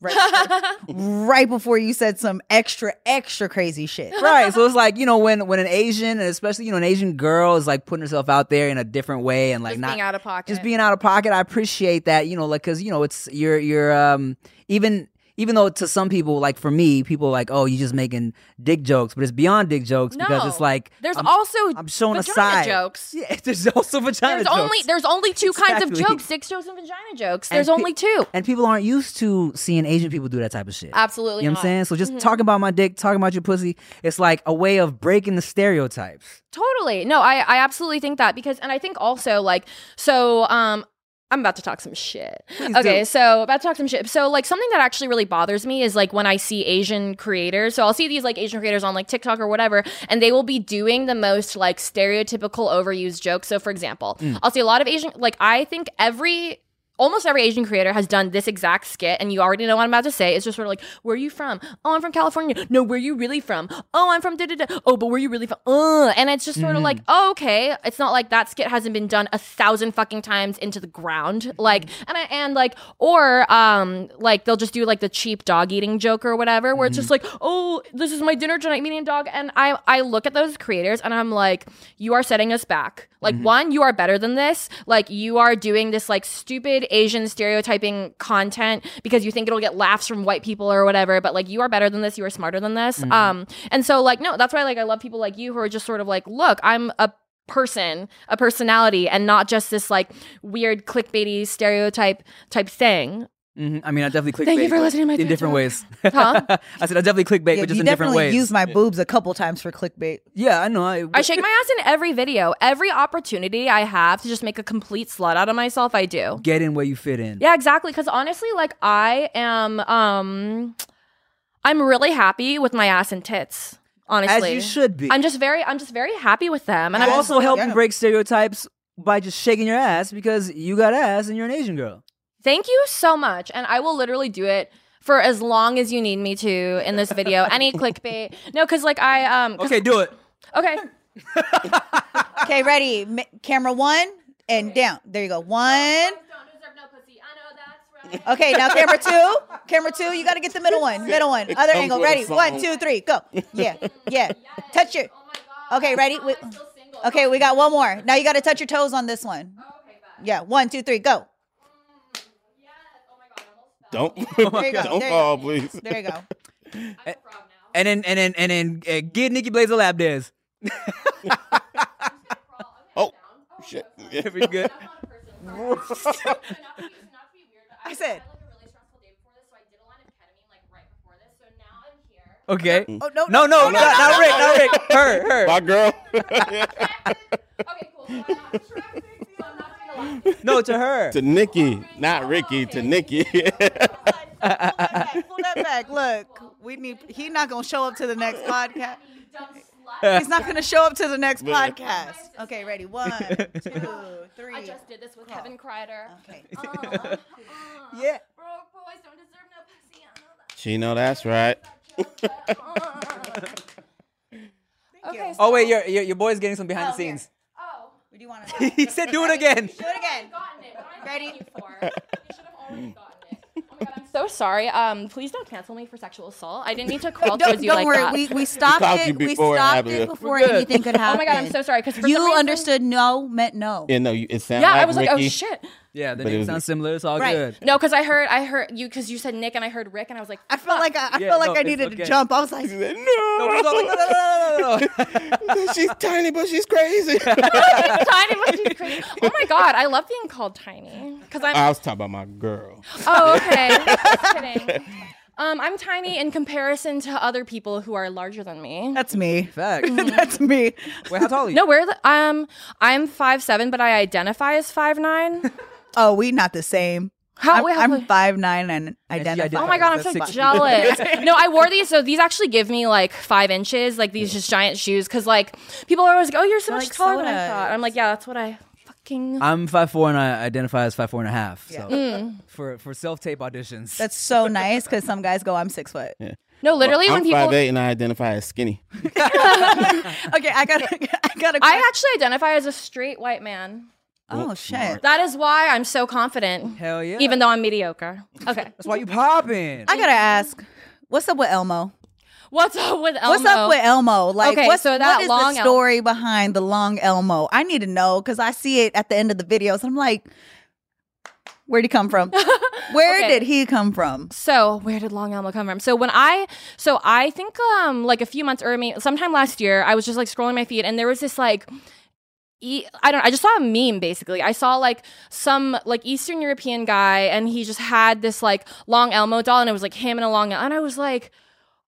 right, [laughs] right before you said some extra, extra crazy shit. right, so it's like you know when when an Asian, and especially you know an Asian girl, is like putting herself out there in a different way and like Just not being out of pocket. just being out of pocket. I appreciate that, you know, like because you know it's you're you're um even even though to some people, like for me, people are like, oh, you're just making dick jokes, but it's beyond dick jokes because it's like There's I'm, also I'm showing a vagina side jokes. [laughs] Yeah, there's also vagina There's jokes. only there's only two kinds of jokes: dick jokes and vagina jokes. There's pe- only two. and people aren't used to seeing Asian people do that type of shit. Absolutely You know not. Mm-hmm. what I'm saying? So just talking about my dick, talking about your pussy, it's like a way of breaking the stereotypes. Totally. No, I I absolutely think that because and I think also like so um I'm about to talk some shit. Please okay, do. so about to talk some shit. So like something that actually really bothers me is like when I see Asian creators. So I'll see these like Asian creators on like TikTok or whatever, and they will be doing the most like stereotypical overused jokes. So for example, Mm. I'll see a lot of Asian like I think every almost every Asian creator has done this exact skit, and you already know what I'm about to say. It's just sort of like, where are you from? Oh, I'm from California. No, where are you really from? Oh, I'm from da da da. Oh, but where are you really from? Uh, and it's just sort of like, oh, okay. It's not like that skit hasn't been done a thousand fucking times into the ground. Like, and I, and like, or um, like they'll just do like the cheap dog eating joke or whatever, where it's just like, oh, this is my dinner tonight, meeting dog. And I I look at those creators and I'm like, you are setting us back. Like one, you are better than this. Like you are doing this like stupid Asian stereotyping content because you think it'll get laughs from white people or whatever. But like you are better than this. You are smarter than this. Um, and so like no, that's why like I love people like you who are just sort of like, look, I'm a person, a personality, and not just this like weird clickbaity stereotype type thing. Hmm I mean, I definitely clickbait. Thank you for listening to my in different TikTok. ways. [laughs] Huh? I said I definitely clickbait, Yeah, but just you in different definitely ways. use my boobs a couple times for clickbait. yeah, I know. I, I shake my ass in every video. Every opportunity I have to just make a complete slut out of myself, I do. get in where you fit in. Yeah, exactly. Because honestly, like I am, um, I'm really happy with my ass and tits. Honestly, as you should be. I'm just very, I'm just very happy with them, and you I'm also helping yeah. break stereotypes by just shaking your ass because you got ass and you're an Asian girl. Thank you so much, and I will literally do it for as long as you need me to in this video. [laughs] Any clickbait? No, because like I um Okay, do it. Okay. [laughs] Okay, ready? M- camera one and down. There you go. One. Okay, now camera [laughs] two. Camera two. You got to get the middle one. Middle one. Other angle. Ready? One, two, three. Go. Yeah, yeah. Touch your. Okay, ready? We- Okay, we got one more. Now you got to touch your toes on this one. Okay, bad. Yeah. One, two, three. Go. Don't There you go. don't There you fall, go. please. There you go. [laughs] And then and then and then uh, give Nikki Blaze a lap dance. [laughs] [laughs] Oh shit. Yeah. Pretty good. I said. Okay. Oh no, No, no, not, not Rick, not Rick. Her, her. My girl. [laughs] No, to her. to Nikki, not Ricky. To Nikki. [laughs] Pull that [laughs] back. Look, we need. He's not gonna show up to the next podcast. He's not gonna show up to the next podcast. Okay, ready? One, two, three. I just did this with Kevin Kreider. Okay. Oh. Yeah. Broke boys don't deserve no pussy. I know that. she know that's right. Okay. Oh wait, your your, your boy's getting some behind the Oh, here. scenes. Would you want [laughs] to? he said, "Do it again." Do it again. gotten it. What I Ready? thanking you for? [laughs] You should have already gotten it. Oh my god, I'm so sorry. Um, please don't cancel me for sexual assault. I didn't mean to crawl [laughs] Don't, you don't like worry. that. We we stopped caught you it. We before it stopped happened. it before We're good. anything could happen. oh my god, I'm so sorry. Because You understood no meant no. Yeah, no, you- it sounded Yeah, like I was like, Ricky. oh shit. Yeah, the But it name was- sounds similar. It's all Right. good. No, because I heard, I heard you because you said Nick and I heard Rick and I was like, I felt like I, I Yeah, felt like no, I needed okay. to jump. I was like, No, [laughs] no. we're all like, no, no, no, no, no, no. [laughs] she's tiny, but she's crazy. [laughs] tiny, but she's crazy. Oh my god, I love being called tiny because I'm. I was talking about my girl. oh, okay. Just kidding. Um, I'm tiny in comparison to other people who are larger than me. that's me. Fact. that's me. Wait, how tall are you? No, we're the, um, I'm five seven, but I identify as five nine. Oh, we not the same. How? I'm, wait, how- I'm five nine and she identify. Oh my god, I'm so jealous. [laughs] no, I wore these, so these actually give me like five inches, like these just giant shoes, because like people are always like, "Oh, you're so They're much like taller than I sodas. thought." I'm like, yeah, that's what I fucking. I'm five four and I identify as five four and a half. So Mm. for for self tape auditions. That's so nice because some guys go, I'm six foot. no, literally, I'm when people, five eight and I identify as skinny. [laughs] Okay, I got, [laughs] I got to. I actually identify as a straight white man. Oh shit! That is why I'm so confident, Hell yeah. even though I'm mediocre. Okay, that's why you popping. I gotta ask, what's up with Elmo? what's up with Elmo? What's up with Elmo? Like, Okay, what's, so that what is long the El- story behind the long Elmo? I need to know because I see it at the end of the videos. I'm like, where'd he come from? [laughs] Where Okay. did he come from? So where did Long Elmo come from? So when I, so I think um like a few months or maybe sometime last year, I was just like scrolling my feed and there was this like. I don't. I just saw a meme. Basically, I saw like some like Eastern European guy, and he just had this like long Elmo doll, and it was like him and a long. And I was like,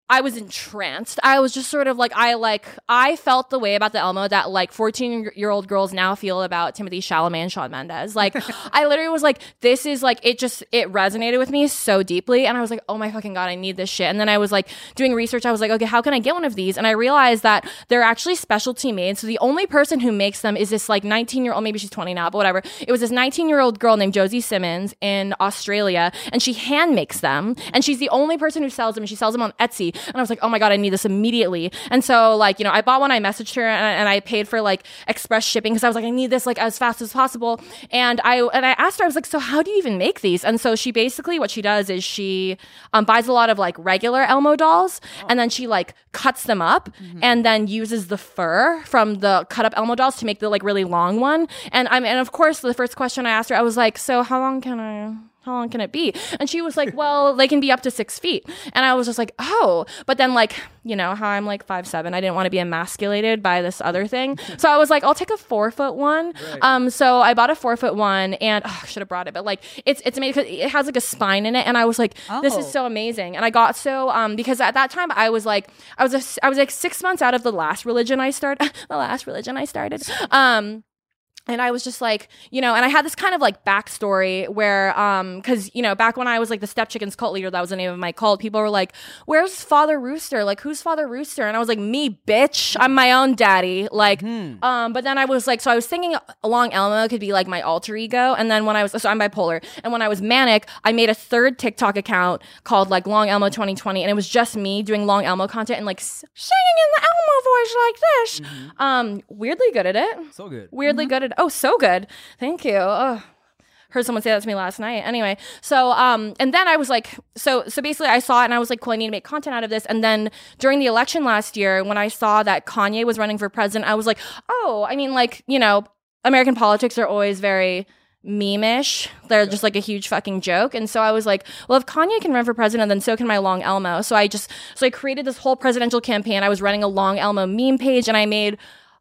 I was entranced. I was just sort of like I like I felt the way about the Elmo that like 14 year old girls now feel about Timothée Chalamet and Shawn Mendes. Like [laughs] I literally was like this is like it just it resonated with me so deeply and I was like oh my fucking god I need this shit. And then I was like doing research I was like okay how can I get one of these? And I realized that they're actually specialty made. So the only person who makes them is this like 19 year old maybe she's 20 now but whatever. It was this 19 year old girl named Josie Simmons in Australia and she hand makes them and she's the only person who sells them and she sells them on Etsy and I was like, oh my God, I need this immediately. And so, like, you know, I bought one, I messaged her and, and I paid for like express shipping because I was like, I need this like as fast as possible. And I, and I asked her, I was like, so how do you even make these? And so she basically, what she does is she um, buys a lot of like regular Elmo dolls and then she like cuts them up and then uses the fur from the cut up Elmo dolls to make the like really long one. And I'm, and of course, the first question I asked her, I was like, so how long can I, how long can it be? And she was like, well, they can be up to six feet. And I was just like, oh. But then, like, you know, how I'm like five seven, I didn't want to be emasculated by this other thing. So I was like, I'll take a four foot one. Um, so I bought a four foot one, and oh, I should have brought it, but like, it's it's amazing because it has like a spine in it, and I was like, this is Oh. so amazing. And I got so um because at that time I was like, I was a, I was like six months out of the last religion I started, [laughs] the last religion I started. Um and I was just like, you know, and I had this kind of like backstory where, um, because you know, back when I was like the Step Chickens cult leader, that was the name of my cult. People were like, "Where's Father Rooster? Like, who's Father Rooster?" And I was like, "Me, bitch. I'm my own daddy." Like, um, but then I was like, so I was thinking along Elmo could be like my alter ego, and then when I was, so I'm bipolar, and when I was manic, I made a third TikTok account called like Long Elmo 2020, and it was just me doing Long Elmo content and like singing in the Elmo voice like this. Um, weirdly good at it So good. weirdly good at oh so good. Thank you. Oh heard someone say that to me last night. Anyway so um and then i was like so so basically i saw it and i was like cool i need to make content out of this. And then during the election last year when i saw that kanye was running for president i was like oh i mean like you know american politics are always very meme-ish. They're just like a huge fucking joke. And so i was like well if kanye can run for president then so can my long elmo. So i just so i created this whole presidential campaign. I was running a long elmo meme page and i made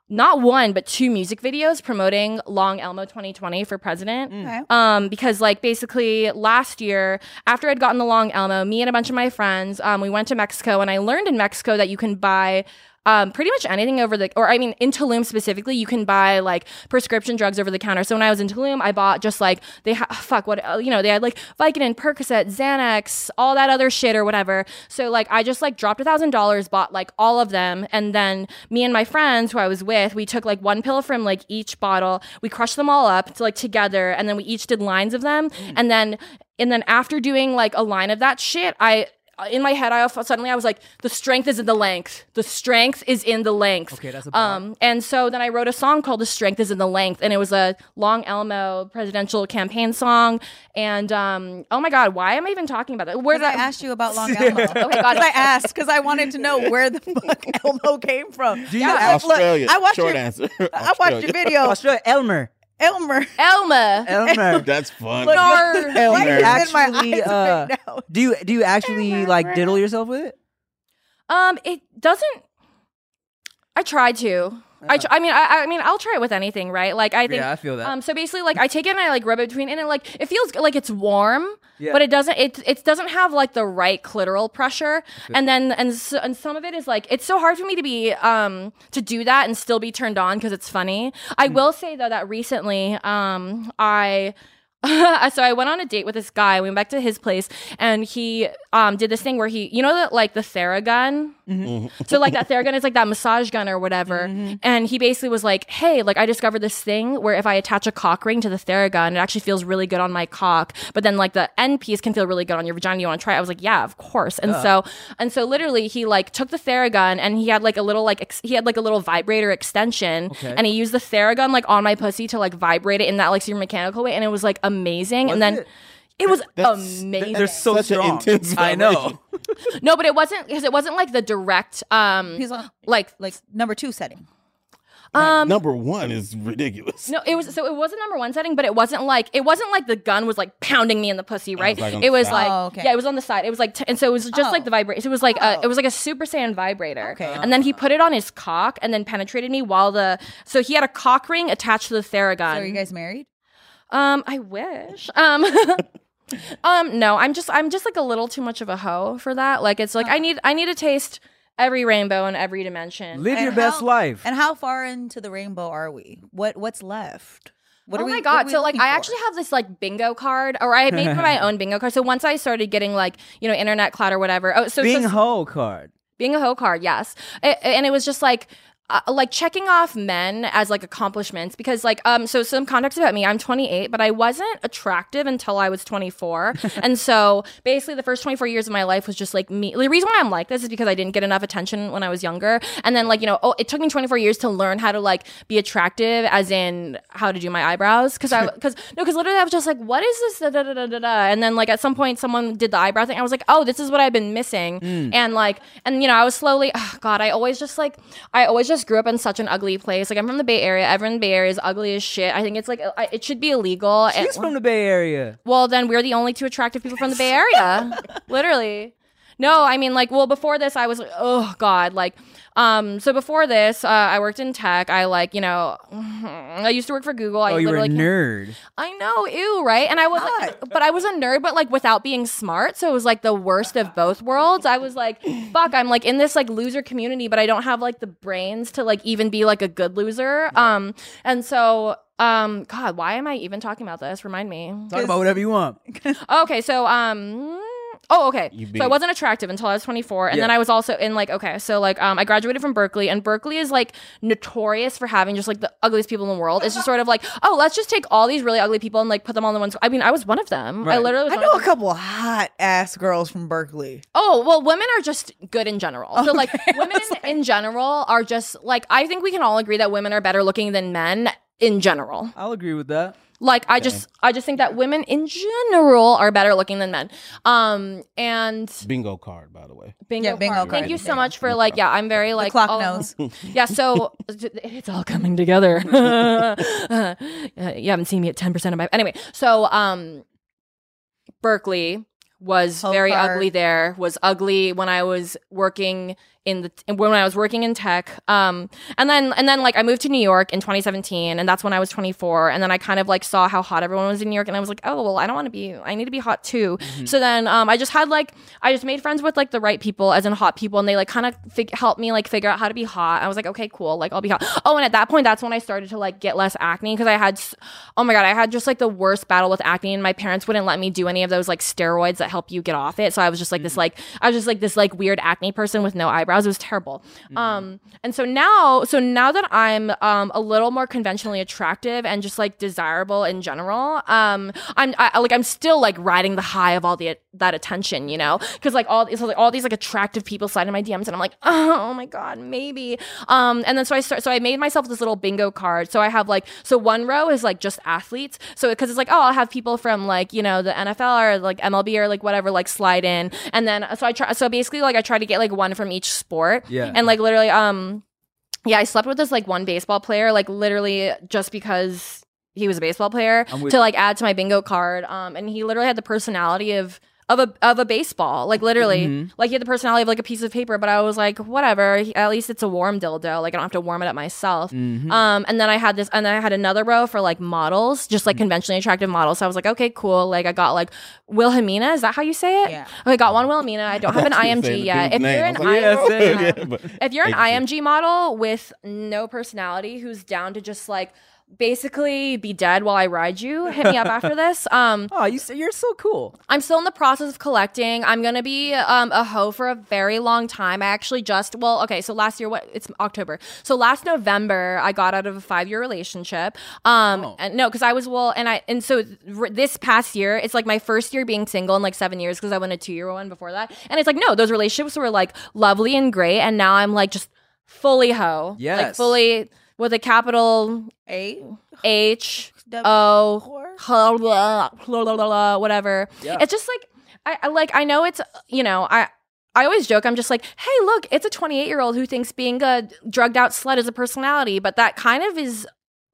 not one but two music videos promoting long elmo 2020 for president Okay. um, because like basically last year after I'd gotten the long Elmo, me and a bunch of my friends, um, we went to Mexico and I learned in Mexico that you can buy um, pretty much anything over the, or I mean, in Tulum specifically, you can buy like prescription drugs over the counter. So when I was in Tulum, I bought just like they ha- [sighs] fuck what you know they had like Vicodin, Percocet, Xanax, all that other shit or whatever. So like I just like dropped a thousand dollars, bought like all of them, and then me and my friends who I was with, we took like one pill from like each bottle, we crushed them all up to like together, and then we each did lines of them, and then and then after doing like a line of that shit, I in my head, I f- suddenly I was like, the strength is in the length. The strength is in the length. Okay, that's a bar. um. And so then I wrote a song called "The Strength Is in the Length," and it was a Long Elmo presidential campaign song. And um, oh my god, why am I even talking about that? Where did I asked you about Long [laughs] Elmo. Okay, got it. I asked because I wanted to know [laughs] where the fuck Elmo came from. Do you Yeah, I- look, Australia. I watched Short your, answer. I watched your video, Australia, Elmer. Elmer. Elma? Elmer. [laughs] That's fun. Look, Nar- your Elmer. light is in my Actually, uh, right. Do you do you actually like diddle yourself with it? Um, it doesn't. I tried to. I, tr- I mean, I, I mean, I'll try it with anything, right? Like, I think. Yeah, I feel that. Um, so basically, like, I take it and I like rub it between, and it like it feels like it's warm, Yeah. but it doesn't. It it doesn't have like the right clitoral pressure, and then and so, and some of it is like it's so hard for me to be um to do that and still be turned on because it's funny. I will say though that recently, um, I. [laughs] so I went on a date with this guy. We went back to his place, and he um did this thing where he, you know, that like the Theragun. So like that Theragun is like that massage gun or whatever. And he basically was like, "Hey, like I discovered this thing where if I attach a cock ring to the Theragun, it actually feels really good on my cock. But then like the end piece can feel really good on your vagina. You want to try it?" I was like, "Yeah, of course." And so and so literally he like took the Theragun and he had like a little like ex- he had like a little vibrator extension Okay. and he used the Theragun like on my pussy to like vibrate it in that like super mechanical way and it was like amazing. Was and then it? it was That's- amazing. They're so Such strong. intense I know. [laughs] no, but it wasn't because it wasn't like the direct um He's on like like number two setting. Um, number one is ridiculous. No, it was so it was a number one setting, but it wasn't like it wasn't like the gun was like pounding me in the pussy, right? was, like, it was like Oh, okay. yeah, it was on the side. It was like t- and so it was just Oh. like the vibrator. It was like a, Oh. it was like a Super Saiyan vibrator. Okay. And then he put it on his cock and then penetrated me while the so he had a cock ring attached to the Theragun. So are you guys married? Um, I wish. Um. [laughs] um, no, I'm just I'm just like a little too much of a hoe for that. Like it's like I need I need to taste every rainbow in every dimension. Live And your best how- life. And how far into the rainbow are we? What what's left? What oh are we, my what god! are we So like, looking I for? actually have this like bingo card, or I made my [laughs] own bingo card. So once I started getting like you know internet cloud or whatever, oh, so Being so, whole card. being a hoe card, yes, A- and it was just like. Uh, like checking off men as like accomplishments because like um so some context about me I'm 28 but I wasn't attractive until I was 24 [laughs] and so basically the first 24 years of my life was just like me the reason why I'm like this is because I didn't get enough attention when I was younger. And then like you know oh it took me 24 years to learn how to like be attractive as in how to do my eyebrows because I [laughs] because no because literally I was just like what is this? Da, da, da, da, da, da. and then like at some point someone did the eyebrow thing. I was like oh this is what I've been missing. And like and you know I was slowly oh god I always just like I always just grew up in such an ugly place like I'm from the Bay Area everyone in the Bay Area is ugly as shit I think it's like I, it should be illegal and- She's from the Bay Area. well, then we're the only two attractive people from the Bay Area. [laughs] Literally. No, I mean like well before this I was like oh god like um so before this uh, I worked in tech. I like you know [laughs] I used to work for Google. I Oh, you were a nerd. I know ew right? And I was like, but I was a nerd but like without being smart. So it was like the worst of both worlds. I was like fuck I'm like in this like loser community but I don't have like the brains to like even be like a good loser. Um and so um god why am I even talking about this? Remind me. Talk about whatever you want. [laughs] Okay, so um Oh, okay. You So I wasn't attractive until I was 24 and Yeah. then I was also in like okay, so like um I graduated from Berkeley and Berkeley is like notorious for having just like the ugliest people in the world. It's just sort of like, oh, let's just take all these really ugly people and like put them on the ones. I mean, I was one of them. I literally was I one know of a them. couple hot ass girls from Berkeley. Oh, well, women are just good in general. So, like, [laughs] women was in general are just like, I think we can all agree that women are better looking than men in general. I'll agree with that. Like, I just, I just think that women in general are better looking than men. Um, and Bingo card, by the way. bingo, Yeah, bingo card. Thank you so much for like, yeah, I'm very like the clock all- knows. [laughs] Yeah, so [laughs] it's all coming together. [laughs] Uh, you haven't seen me at 10% of my anyway. So um Berkeley was Hoe very card. ugly there. Was ugly when I was working in the when I was working in tech. Um and then and then like I moved to New York in 2017 and that's when I was 24 and then I kind of like saw how hot everyone was in New York and I was like, "Oh, well, I don't want to be I need to be hot too." So then um I just had like I just made friends with like the right people as in hot people and they like kind of fig- helped me like figure out how to be hot. I was like, "Okay, cool. Like I'll be hot." Oh, and at that point that's when I started to like get less acne because I had s- oh my god, I had just like the worst battle with acne and my parents wouldn't let me do any of those like steroids that help you get off it. So I was just like this like I was just like this like weird acne person with no eyebrows. It was terrible. Um and so now so now that I'm um a little more conventionally attractive and just like desirable in general, um I'm I, like I'm still like riding the high of all the that attention, you know? Cuz like all these like all these like attractive people slide in my DMs and I'm like, [laughs] "Oh my god, maybe." Um and then so I start so I made myself this little bingo card. So I have like so one row is like just athletes. So cuz it's like, "Oh, I'll have people from like, you know, the NFL or like MLB or like whatever like slide in." And then so I try so basically like I try to get like one from each sport. Yeah. And like literally um yeah, I slept with this like one baseball player like literally just because he was a baseball player with to like add to my bingo card um and he literally had the personality of of a of a baseball like literally. Mhm. like he had the personality of like a piece of paper but I was like whatever. He- at least it's a warm dildo. Like I don't have to warm it up myself. Mhm. um and then I had this and then I had another row for like models just like conventionally attractive models. So I was like okay cool. Like I got like Wilhelmina is that how you say it? Yeah. okay got one Wilhelmina I don't [laughs] have an I was gonna say IMG yet. if you're an like, Yeah. IMG [laughs] Yeah, but- if you're an IMG model with no personality who's down to just like basically be dead while I ride you, hit me up after this. [laughs] Um, Oh, you you're so cool. I'm still in the process of collecting. I'm gonna be um, a hoe for a very long time. I actually just well, okay, so last year what it's October. So last November I got out of a five year relationship. Um, Oh. and no, because I was well, and I and so r- this past year it's like my first year being single in like seven years because I went a two year one before that, and it's like no, those relationships were like lovely and great, and now I'm like just fully hoe, yes, like fully with a capital A H W O whatever. Yeah. It's just like I, I like I know it's you know I I always joke. I'm just like, hey, look, it's a 28 year old who thinks being a drugged out slut is a personality, but that kind of is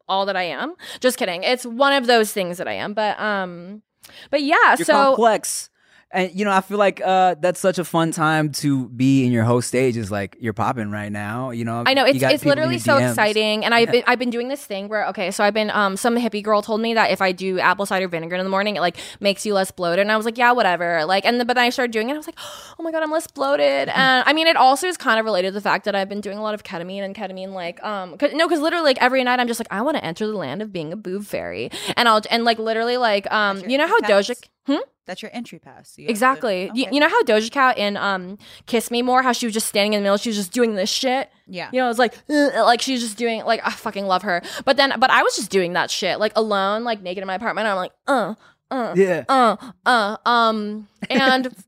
all that I am. Just kidding. It's one of those things that I am. But um, but yeah. You're so complex. And you know, I feel like uh, that's such a fun time to be in your host stage. Is like you're popping right now. You know, I know You got it's literally so DMs. exciting, and I've been I've been doing this thing where okay, so I've been um some hippie girl told me that if I do apple cider vinegar in the morning, it like makes you less bloated, and I was like, yeah, whatever. Like, and then, but then I started doing it, and I was like, [gasps] oh my god, I'm less bloated, and I mean, it also is kind of related to the fact that I've been doing a lot of ketamine and ketamine, like um, cause, no, because literally like every night I'm just like, I want to enter the land of being a boob fairy, and I'll and like literally like um, you know how pass. Doja. Hmm? That's your entry pass. You have to- Exactly. Okay. You, know how Doja Cat in um Kiss Me More, how she was just standing in the middle, she was just doing this shit. Yeah. You know, it's like "Ugh," like she's just doing like I fucking love her. But then but I was just doing that shit like alone, like naked in my apartment. I'm like, uh, uh, Yeah. uh, uh, um, and [laughs]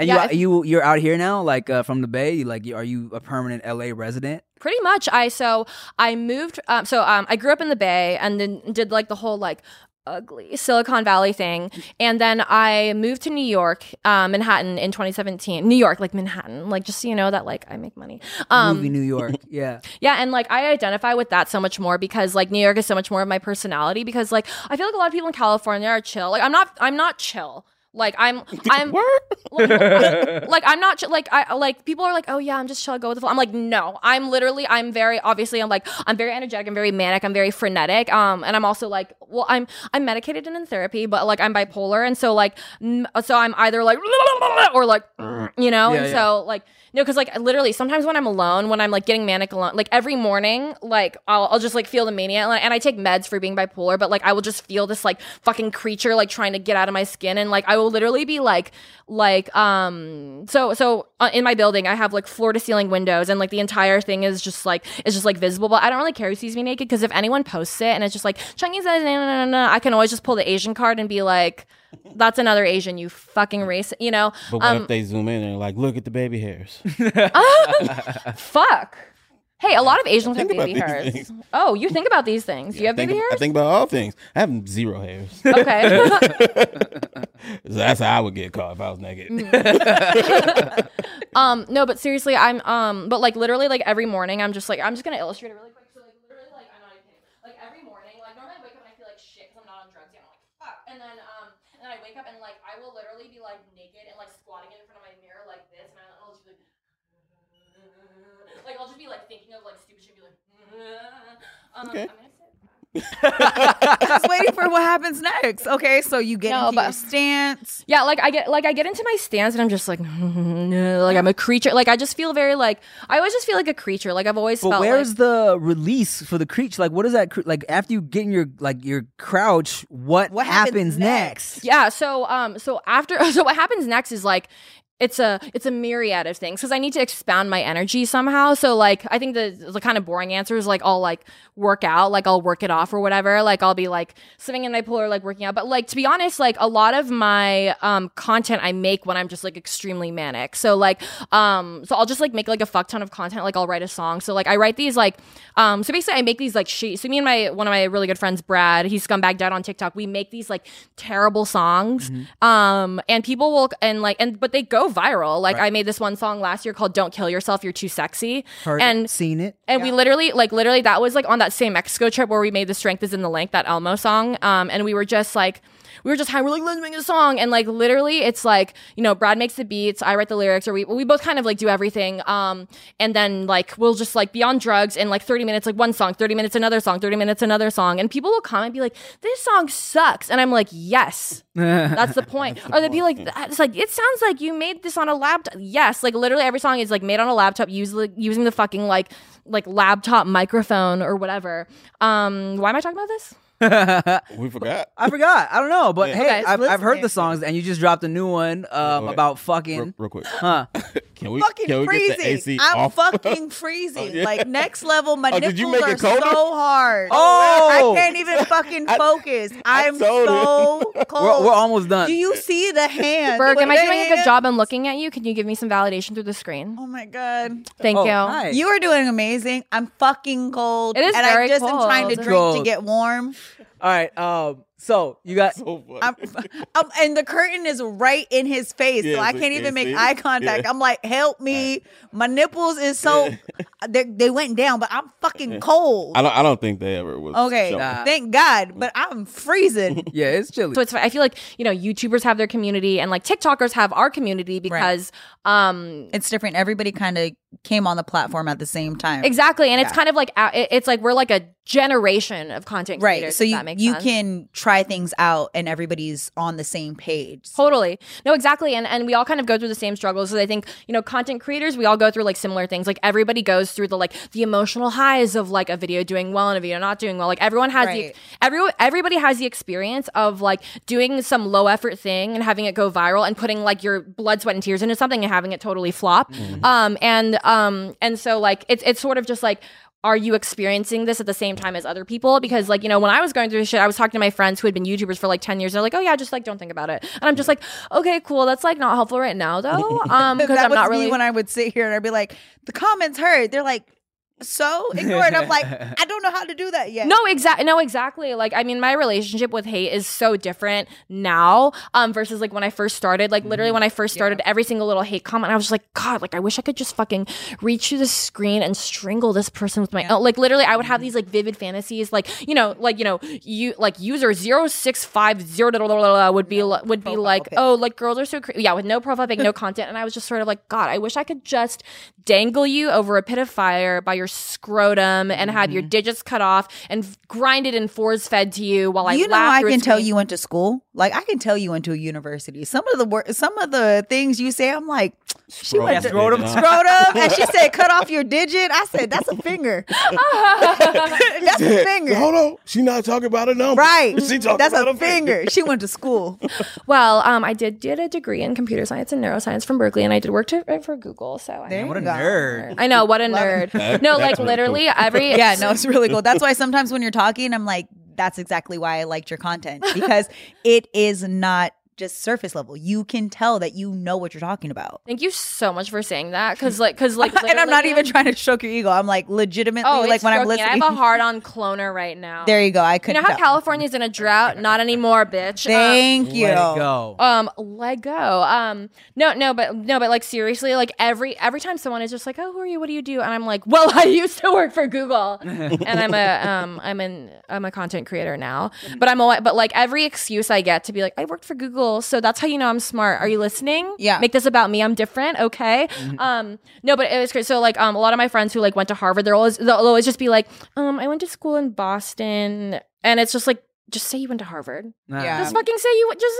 And Yeah, you you you're out here now, like uh, from the Bay. Like, are you a permanent LA resident? pretty much I so I moved. Um, so um, I grew up in the Bay and then did like the whole like ugly Silicon Valley thing, and then I moved to New York, um, Manhattan in 2017. New York, like Manhattan, like just so you know that like I make money. Um, Movie New York. [laughs] Yeah. Yeah, and like I identify with that so much more because like New York is so much more of my personality because like I feel like a lot of people in California are chill. Like I'm not I'm not chill. Like I'm [laughs] I'm like, [laughs] like, I'm not like I like people are like oh yeah I'm just chill go with the flow. I'm like no I'm literally I'm very obviously I'm like I'm very energetic I'm very manic I'm very frenetic um and I'm also like well I'm I'm medicated and in therapy but like I'm bipolar and so like n- so I'm either like [laughs] or like [clears throat] you know Yeah, and yeah. so like no, because like literally sometimes when I'm alone, when I'm like getting manic alone, like every morning, like I'll, I'll just like feel the mania, and, like, and I take meds for being bipolar, but like I will just feel this like fucking creature like trying to get out of my skin, and like I will literally be like, like um, so so uh, in my building I have like floor to ceiling windows, and like the entire thing is just like is just like visible, but I don't really care who sees me naked because if anyone posts it and it's just like Chunky says no no no no, I can always just pull the Asian card and be like. That's another Asian, you fucking race, you know. But what Um, if they zoom in and they're like, look at the baby hairs? [laughs] Fuck. Hey, a lot of Asians have baby hairs. things. Oh, you think about these things. you have baby ab- I hairs? think about all things. I have zero hairs. [laughs] okay. So [laughs] that's how I would get caught if I was naked. [laughs] um, no, but seriously, I'm um, but like literally, like every morning, I'm just like, I'm just gonna illustrate it really quick. So like literally, like I'm not even kidding. Like every morning, like normally I wake up and I feel like shit because I'm not on drugs yet. I'm like fuck, and then um, and then I wake up and like I will literally be like naked and like squatting in front of my mirror like this, and I'll just be like. Like I'll just be like thinking of like stupid shit, and be like, um, Okay. I'm. [laughs] Just waiting for what happens next. Okay, so you get No, into but- your stance. Yeah, like I get like I get into my stance and I'm just like [laughs] like I'm a creature. Like I just feel very like I always just feel like a creature. Like I've always But felt where's like, the release for the creature? Like, what is that? cre- Like, after you get in your like your crouch, what, What happens, happens next? next? yeah. So um so after [laughs] so what happens next is like it's a it's a myriad of things because I need to expound my energy somehow. So like I think the the kind of boring answer is like I'll like work out, like I'll work it off or whatever. Like I'll be like sitting in my pool or like working out. But like to be honest, like a lot of my um content I make when I'm just like extremely manic. So like um so I'll just like make like a fuck ton of content. Like I'll write a song. So like I write these like um so basically I make these like sheet. So me and my one of my really good friends, Brad, he's scumbag dad on TikTok. We make these like terrible songs. Um and people will and like and but they go viral. Like I made this one song last year called Don't Kill Yourself, You're Too Sexy. Heard and it, seen it. and we literally, like, literally, that was like on that same Mexico trip where we made the "Strength Is in the Length" that Elmo song. Um, and we were just like, we were just high. We're like, let's make a song, and like, literally, it's like, you know, Brad makes the beats, I write the lyrics, or we we both kind of like do everything. Um, and then like we'll just like be on drugs and like thirty minutes, like one song, thirty minutes another song, thirty minutes another song, and people will come and be like, this song sucks, and I'm like, yes, that's the [laughs] point. or they'd be like, it's like it sounds like you made this on a laptop. Yes, like literally every song is like made on a laptop, use, using the fucking like like laptop microphone or whatever. Um, why am I talking about this? [laughs] we forgot. I forgot. I don't know, but Yeah. hey, Okay, I've, I've heard the songs, and you just dropped a new one um, Wait. about fucking. real quick. Huh? [laughs] Can we Fucking can we freezing. get the AC I'm off? fucking [laughs] freezing. yeah. Like next level, my Oh, nipples did you make are colder? so hard. Oh! I can't even fucking focus. I'm told so We're, cold. we're almost done. Do you see the hand? Berg, am I doing a good job in looking at you? Can you give me some validation through the screen? Oh my god. Thank Oh, you. nice. You are doing amazing. I'm fucking cold. It is and very I just am trying to cold. drink to get warm. All right. Um. So you got. So funny. I'm, um, and the curtain is right in his face, so Yeah, I can't even make eye contact. Yeah. I'm like, help me! My nipples is so [laughs] they they went down, but I'm fucking [laughs] cold. I don't. I don't think they ever was. Okay. Nah. thank God, but I'm freezing. [laughs] Yeah, it's chilly. So it's I feel like you know YouTubers have their community and like TikTokers have our community because um it's different. Everybody kind of came on the platform at the same time. exactly and it's kind of like it's like we're like a generation of content creators. Right. So you that makes you sense. can try things out and everybody's on the same page. Totally. No, exactly. And and we all kind of go through the same struggles. So I think, you know, content creators, we all go through like similar things. Like everybody goes through the like the emotional highs of like a video doing well and a video not doing well. Like everyone has Right. the everyone everybody has the experience of like doing some low effort thing and having it go viral and putting like your blood, sweat, and tears into something and having it totally flop. Um and um and so like it's it's sort of just like are you experiencing this at the same time as other people? Because like, you know, when I was going through this shit, I was talking to my friends who had been YouTubers for like 10 years. They're like, oh yeah, just like don't think about it. And I'm just like, okay, cool. That's like not helpful right now though. [laughs] Um, because that I'm was not really when I would sit here and I'd be like, the comments hurt. They're like, so ignore it. I'm like, [laughs] I don't know how to do that yet. No, exactly. No, exactly. Like, I mean, my relationship with hate is so different now, um, versus like when I first started. Like, literally, when I first started, every single little hate comment, I was just like, God, like, I wish I could just fucking reach through the screen and strangle this person with my, oh, like, literally, I would have these like vivid fantasies, like, you know, like, you know, you like user zero six five zero would be li- would be like, pic. oh, like girls are so cra- yeah, with no profile pic, no [laughs] content, and I was just sort of like, God, I wish I could just dangle you over a pit of fire by your scrotum and have Mm-hmm. your digits cut off and f- grinded and force fed to you while I you know, I can tell you went to school. Like I can tell you went to a university. Some of the wor- some of the things you say, I'm like, she went to Scrotum. scrotum, and she said, cut off your digit. I said, that's a finger. [laughs] that's a finger. Hold on. She not talking about a number. Right. She talking That's about a finger. She went to school. Well, um, I did did a degree in computer science and neuroscience from Berkeley, and I did work to, uh, for Google. So I, There what a you nerd. I know what a nerd. That- no, that's like really literally cool. every [laughs] Yeah, no, it's really cool. That's why sometimes when you're talking, I'm like, that's exactly why I liked your content because it is not just surface level. You can tell that you know what you're talking about. Thank you so much for saying that, because [laughs] like, because like, and I'm not even trying to stroke your ego. I'm like legitimately Oh, like it's when I'm stroking listening. I have a hard [laughs] on cloner right now. there you go. I You couldn't You know how tell. California's in a drought? [laughs] Not anymore, bitch. Um, Thank you. Way to go. um let go um no no but no but like seriously like every every time someone is just like oh who are you what do you do and i'm like well i used to work for google and i'm a um i'm an i'm a content creator now but i'm a but like every excuse i get to be like i worked for google so that's how you know i'm smart. Are you listening? Yeah. make this about me. I'm different. Okay. Um no but it was great. So like um a lot of my friends who like went to harvard they're always they'll always just be like um i went to school in boston. And it's just like just say you went to harvard. Yeah. just fucking say you just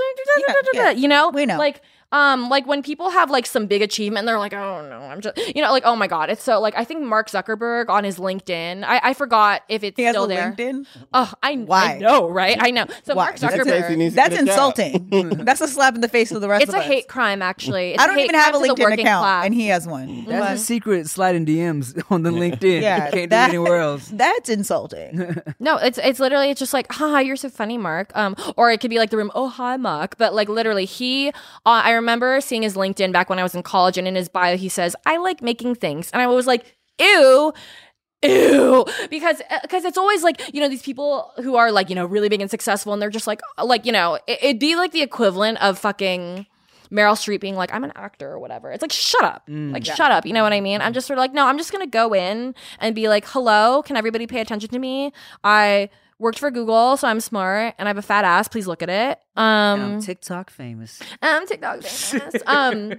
Yeah, yeah. you know? We know. like um like when people have like some big achievement they're like oh no i'm just you know like oh my god it's so like i think mark zuckerberg on his linkedin i, I forgot if it's He has still a there LinkedIn. oh I, Why? I know right i know so Why? mark That's That says he zuckerberg needs to That's get a job. insulting. [laughs] That's a slap in the face of the rest of us. it's of a us. hate crime actually It's I don't even have a crime to the LinkedIn account, class. and he has one. That's a secret sliding DMs [laughs] on the LinkedIn. Yeah, you can't that- do it anywhere else. [laughs] That's insulting. No, it's it's literally it's just like, haha, you're so funny, Mark. Um, or it could be like the room, oh hi, Mark. But like literally, he, uh, I remember seeing his LinkedIn back when I was in college, and in his bio he says, I like making things, and I was like, ew. Ew, because uh, because it's always like you know these people who are like you know really big and successful, and they're just like uh, like you know it, it'd be like the equivalent of fucking Meryl Streep being like I'm an actor or whatever. It's like shut up, mm. like shut up. You know what I mean? I'm just sort of like no, I'm just gonna go in and be like, hello, can everybody pay attention to me? I worked for Google, so I'm smart and I have a fat ass. Please look at it. Um, I'm TikTok famous. I'm TikTok famous. [laughs] um,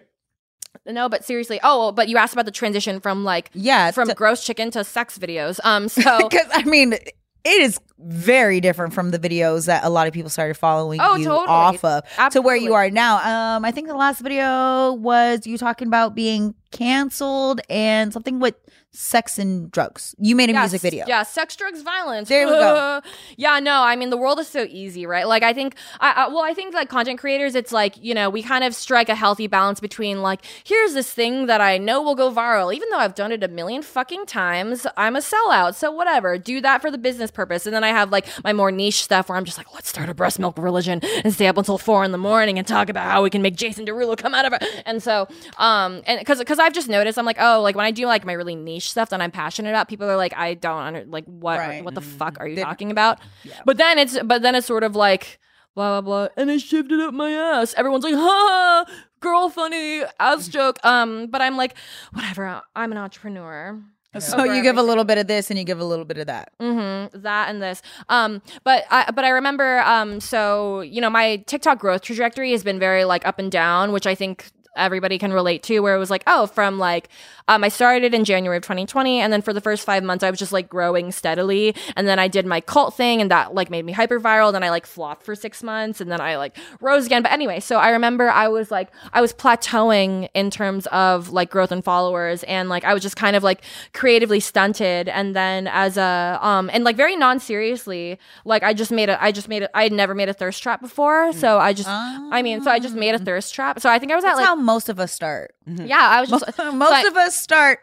no, but seriously. Oh, but you asked about the transition from like Yeah, from to- gross chicken to sex videos. Um, so [laughs] Because I mean, it is very different from the videos that a lot of people started following Oh, you totally. off of to where you are now. Um, I think the last video was you talking about being canceled and something with sex and drugs. You made a Yes, music video. Yeah, sex, drugs, violence. There we go. [laughs] yeah, no, I mean the world is so easy, right? Like I think, I, I well, I think like content creators, it's like you know we kind of strike a healthy balance between like here's this thing that I know will go viral, even though I've done it a million fucking times. I'm a sellout, so whatever. Do that for the business purpose, and then I have like my more niche stuff where I'm just like, let's start a breast milk religion and stay up until four in the morning and talk about how we can make Jason Derulo come out of it. And so, um, and because because because I've just noticed I'm like, oh, like when I do like my really niche stuff that I'm passionate about, people are like, I don't under like what Right. what the fuck are you They- talking about? But then it's but then it's sort of like blah blah blah, and I shoved it up my ass. Everyone's like, ha, girl, funny ass joke. Um, but I'm like, whatever. I'm an entrepreneur. So you give a little bit of this and you give a little bit of that. Mm-hmm. That and this. Um, but I but I remember um so you know my TikTok growth trajectory has been very like up and down, which I think everybody can relate to where it was like oh from like um, i started in january of 2020 and then for the first five months i was just like growing steadily. And then i did my cult thing and that like made me hyper viral then i like flopped for six months and then i like rose again. But anyway so i remember i was like i was plateauing in terms of like growth and followers and like i was just kind of like creatively stunted. And then as a um and like very non-seriously like i just made a i just made a i had never made a thirst trap before. So i just i mean so i just made a thirst trap. So i think i was at That's like how most of us start. Mm-hmm. yeah i was just [laughs] most but- of us start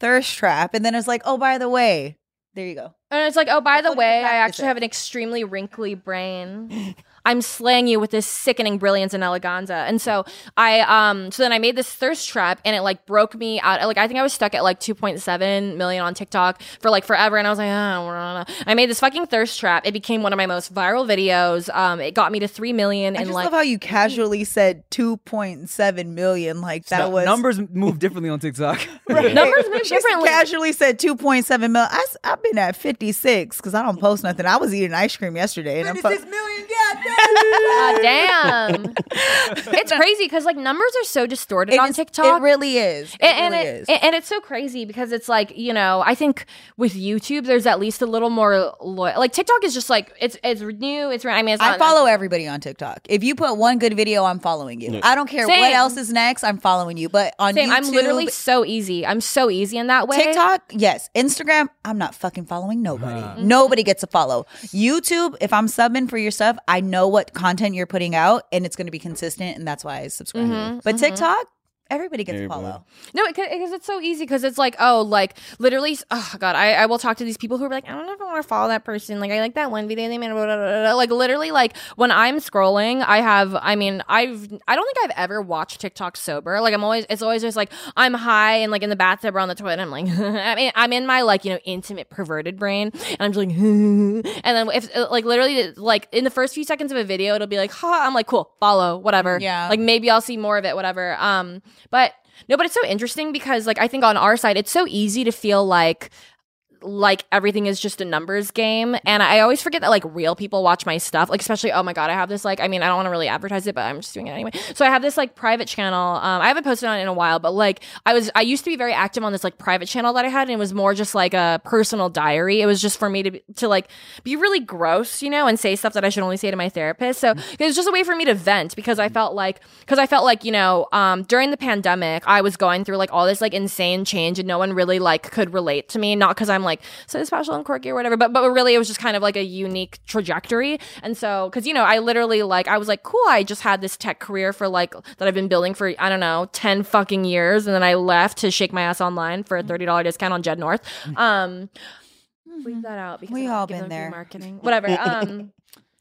thirst trap, and then it's like, oh, by the way, there you go. And it's like, oh, by the way, I actually have an extremely wrinkly brain. [laughs] I'm slaying you with this sickening brilliance and eleganza. And so I, um, so then I made this thirst trap and it like broke me out. Like, I think I was stuck at like 2.7 million on TikTok for like forever. And I was like, oh, I made this fucking thirst trap. It became one of my most viral videos. Um, it got me to 3 million I in just like, love how you casually said two point seven million, like that No, was numbers move differently on TikTok. [laughs] numbers move Just differently. casually said two point seven million. I, have been at fifty six because I don't post nothing. I was eating ice cream yesterday, and I'm po- million, God [laughs] damn. it's [laughs] crazy because like numbers are so distorted It on is- TikTok. It really is. It and, and really it, is. and it's so crazy because it's like you know I think with YouTube there's at least a little more loyal. Like TikTok is just like it's it's new. It's I mean it's I not follow everybody on TikTok. If you put one good video, I'm following you. I don't care what else is next. I'm following you. But on Same. YouTube, I'm literally so easy. I'm so easy in that way. TikTok, yes. Instagram, I'm not fucking following nobody. Mm-hmm. Nobody gets a follow. YouTube, if I'm subbing for your stuff, I know what content you're putting out and it's going to be consistent, and that's why I subscribe. Mm-hmm. But TikTok, everybody gets Everybody. a follow. No, because it's so easy. Because it's like, oh, like literally, oh god, I, I will talk to these people who are like, I don't know if I want to follow that person. Like, I like that one video they made. Blah, blah, blah, blah. Like, literally, like when I'm scrolling, I have, I mean, I've, I don't think I've ever watched TikTok sober. Like, I'm always, it's always just like I'm high and like in the bathtub or on the toilet. I'm like, [laughs] I mean, I'm in my like you know intimate perverted brain, and I'm just like, [laughs] and then if like literally like in the first few seconds of a video, it'll be like, ha, I'm like, cool, follow, whatever. Yeah. Like maybe I'll see more of it, whatever. Um, but no, but it's so interesting because like I think on our side, it's so easy to feel like like everything is just a numbers game. And i always forget that like real people watch my stuff. Like especially oh my god i have this like i mean i don't want to really advertise it but i'm just doing it anyway. So i have this like private channel. Um i haven't posted on it in a while but like i was i used to be very active on this like private channel that i had and it was more just like a personal diary. It was just for me to to like be really gross you know and say stuff that i should only say to my therapist. So it was just a way for me to vent because i felt like because i felt like you know um during the pandemic i was going through like all this like insane change and no one really like could relate to me. Not because i'm like so special and quirky or whatever but but really it was just kind of like a unique trajectory. And so because you know i literally like i was like cool i just had this tech career for like that i've been building for i don't know 10 fucking years and then i left to shake my ass online for a $30 discount on jed north. Um leave that out because We all been there. marketing. Whatever [laughs] um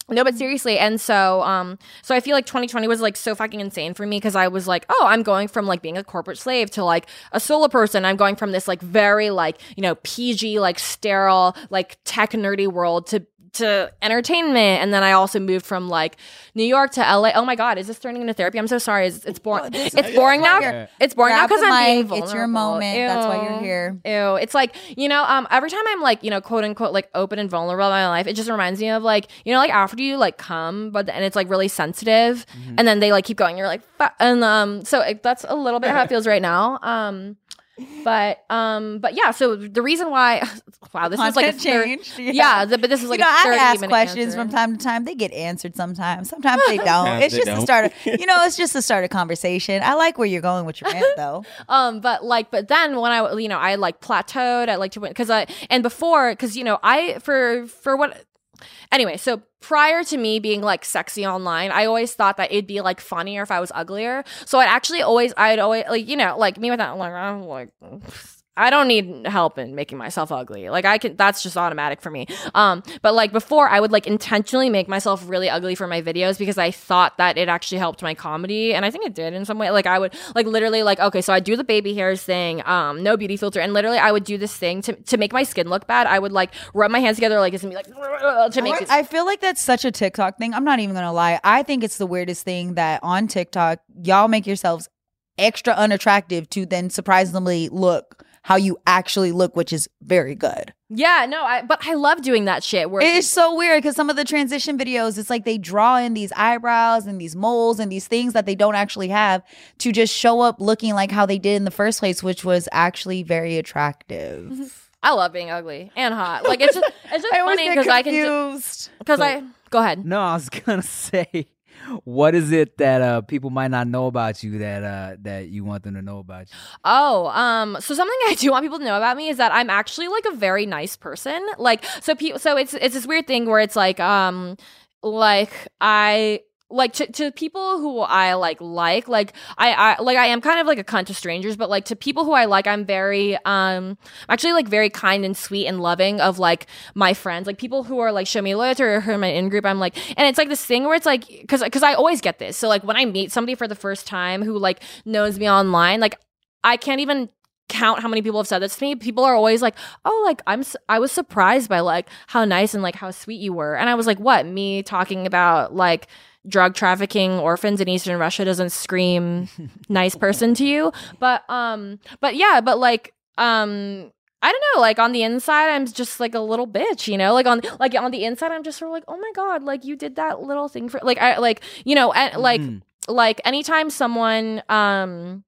no, but seriously, and so, um, so I feel like 2020 was like so fucking insane for me because I was like, oh, I'm going from like being a corporate slave to like a solo person. I'm going from this like very like you know PG like sterile like tech nerdy world to to entertainment, and then I also moved from like New York to LA. Oh my god, is this turning into therapy? I'm so sorry. It's, it's boring. this It's boring now. It's boring now because I'm being vulnerable. It's your moment. That's why you're here. Ew. It's like, you know, um, every time I'm like, you know, quote unquote, like open and vulnerable in my life, it just reminds me of like, you know, like after you like come, but and it's like really sensitive, and then they like keep going. You're like, "Fuck," and um, so it, that's a little bit how it [laughs] feels right now. Um, but um, but yeah. So the reason why, [laughs] wow, this is like a Content third, changed. [laughs] yeah. the, but this is like you know, a I 30 ask minute questions answer. from time to time. They get answered sometimes. Sometimes they [laughs] don't. Sometimes it's they just the don't. start of, you know, it's just the start of conversation. I like where you're going with your rant, though. Um, but like, but then when I, you know, I like plateaued. I like to win because I and before because you know I for for what. Anyway, so prior to me being like sexy online, I always thought that it'd be like funnier if I was uglier. So I'd actually always, I'd always like, you know, like me with that, like I'm like. I don't need help in making myself ugly. Like I can that's just automatic for me. Um but like before I would like intentionally make myself really ugly for my videos because I thought that it actually helped my comedy and I think it did in some way. Like I would like literally like okay, so I do the baby hairs thing, um no beauty filter and literally I would do this thing to to make my skin look bad. I would like rub my hands together like this and be like to make it I feel like that's such a TikTok thing. I'm not even gonna lie. I think it's the weirdest thing that on TikTok, y'all make yourselves extra unattractive to then surprisingly look how you actually look, which is very good. Yeah, no, I but I love doing that shit where It's so weird because some of the transition videos, it's like they draw in these eyebrows and these moles and these things that they don't actually have to just show up looking like how they did in the first place, which was actually very attractive. Mm-hmm. I love being ugly and hot. Like it's just it's [laughs] just I funny because I can confused. because I go ahead. No, I was gonna [laughs] say, what is it that uh, people might not know about you that uh, that you want them to know about you? Oh, um, so something [laughs] I do want people to know about me is that I'm actually like a very nice person. Like, so people, so it's it's this weird thing where it's like, um, like I like to, to people who I like like like I, I like I am kind of like a cunt to strangers, but like to people who I like, I'm very um actually like very kind and sweet and loving of like my friends, like people who are like show me loyalty or are in my in group. I'm like, and it's like this thing where it's like because because I always get this. So like when I meet somebody for the first time who like knows me online, like I can't even count how many people have said this to me. People are always like, "Oh, like I'm I was surprised by like how nice and like how sweet you were." And I was like, "What? Me talking about like drug trafficking orphans in eastern Russia doesn't scream [laughs] nice person to you?" But um but yeah, but like um I don't know, like on the inside I'm just like a little bitch, you know? Like on like on the inside I'm just sort of like, "Oh my god, like you did that little thing for like I like, you know, and like Mhm. like anytime someone um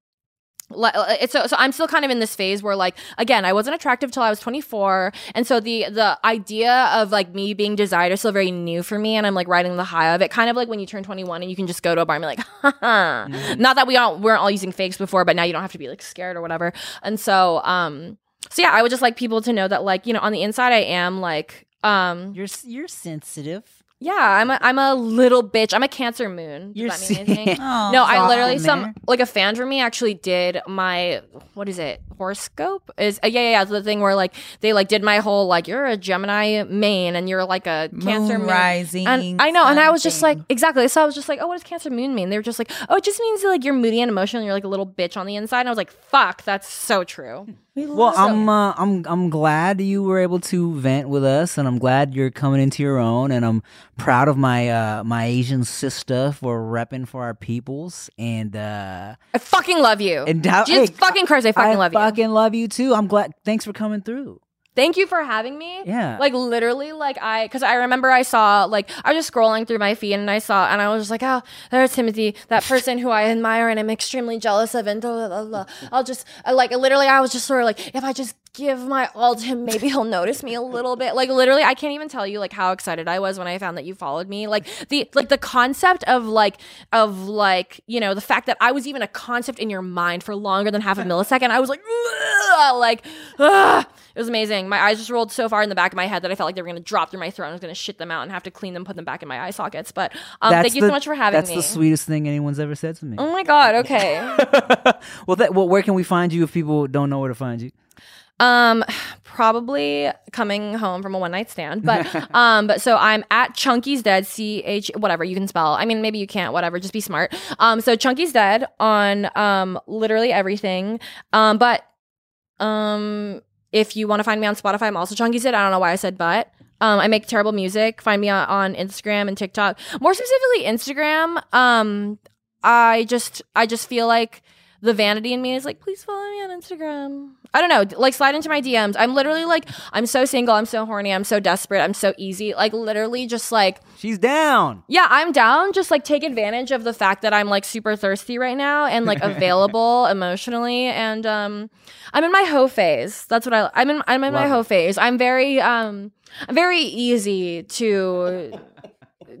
so, so I'm still kind of in this phase where like again I wasn't attractive till I was 24 and so the the idea of like me being desired is still very new for me and I'm like riding the high of it kind of like when you turn 21 and you can just go to a bar and be like Haha. [laughs] not that we all weren't all using fakes before but now you don't have to be like scared or whatever and so um so yeah I would just like people to know that like you know on the inside I am like um You're you're sensitive. Yeah I'm a, I'm a little bitch I'm a cancer moon Does You're that mean anything [laughs] Oh, no, I literally some like a fan for me actually did my what is it horoscope is uh, yeah yeah yeah the thing where like they like did my whole like you're a Gemini main and you're like a Cancer moon. rising. And I know, and I was just like, exactly. So I was just like, oh, what does Cancer Moon mean? They were just like, oh, it just means like you're moody and emotional. And you're like a little bitch on the inside. And I was like, fuck, that's so true. Well, I'm uh, I'm I'm glad you were able to vent with us, and I'm glad you're coming into your own, and I'm proud of my uh, my Asian sister for repping for our peoples, and uh, I fucking love you. and how, Jesus hey, fucking Christ, I fucking I love you. fucking love you too. I'm glad. Thanks for coming through. Thank you for having me. Yeah. Like literally, like I, because I remember I saw, like I was just scrolling through my feed and I saw, and I was just like, oh, there's Timothy, that person who I admire and I'm extremely jealous of, and blah, blah, blah. I'll just, I, like, literally, I was just sort of like, if I just give my all to him, maybe he'll notice me a little bit. Like literally, I can't even tell you like how excited I was when I found that you followed me. Like the, like the concept of like, of like, you know, the fact that I was even a concept in your mind for longer than half a [laughs] millisecond. I was like, "Ugh," like, ugh. It was amazing. My eyes just rolled so far in the back of my head that I felt like they were going to drop through my throat. I was going to shit them out and have to clean them, put them back in my eye sockets. But um, That's thank you the- so much for having That's me. That's the sweetest thing anyone's ever said to me. oh my god. [laughs] Okay. well, that, well, where can we find you if people don't know where to find you? Um, probably coming home from a one night stand. But [laughs] um, but so I'm at Chunky's Dead. C H whatever you can spell. I mean, maybe you can't. Whatever. Just be smart. Um, so Chunky's Dead on um literally everything. Um, but um, if you want to find me on Spotify, I'm also Chunky's Dead. I don't know why I said but. Um, I make terrible music. Find me on, on Instagram and TikTok. More specifically, Instagram. Um, I just I just feel like the vanity in me is like, please follow me on Instagram. I don't know, like slide into my DMs. I'm literally like, I'm so single, I'm so horny, I'm so desperate, I'm so easy. Like literally just like, She's down. yeah, I'm down. Just like take advantage of the fact that I'm like super thirsty right now and like [laughs] available emotionally. And um I'm in my hoe phase. That's what I I'm in I'm in my Love hoe phase. I'm very um I'm very easy to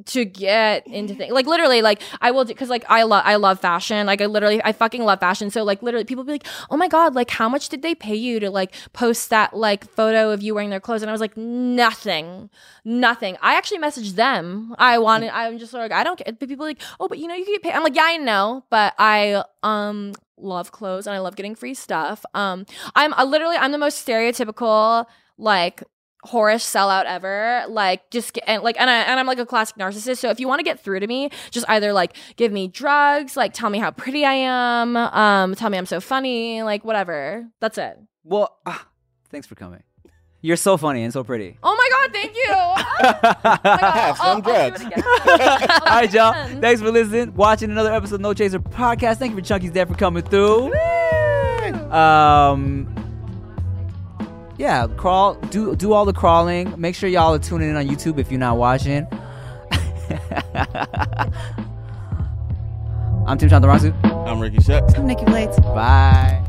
to get into things. Like literally, like I will because like I love I love fashion. Like I literally I fucking love fashion. So like literally, people be like, oh my god, like how much did they pay you to like post that like photo of you wearing their clothes? And I was like, nothing, nothing. I actually messaged them. I wanted. I'm just like I don't care. People like, oh, but you know you can get paid. I'm like, yeah, I know, but I um love clothes and I love getting free stuff. Um, I'm uh, literally I'm the most stereotypical like whorish sellout ever. Like just get, and like and I and I'm like a classic narcissist. So if you want to get through to me, just either like give me drugs, like tell me how pretty I am, um, tell me I'm so funny, like whatever. That's it. Well, ah, thanks for coming. You're so funny and so pretty. Oh my god, thank you. [laughs] Oh Have some I'll- I'll drugs. again. [laughs] All right, y'all. Thanks for listening, watching another episode of No Chaser Podcast. Thank you for Chunky's Dead for coming through. Um, yeah, crawl. Do do all the crawling. Make sure y'all are tuning in on YouTube if you're not watching. [laughs] I'm Tim Chantarangsu. I'm Ricky Shucks. I'm Nikki Blades. Bye.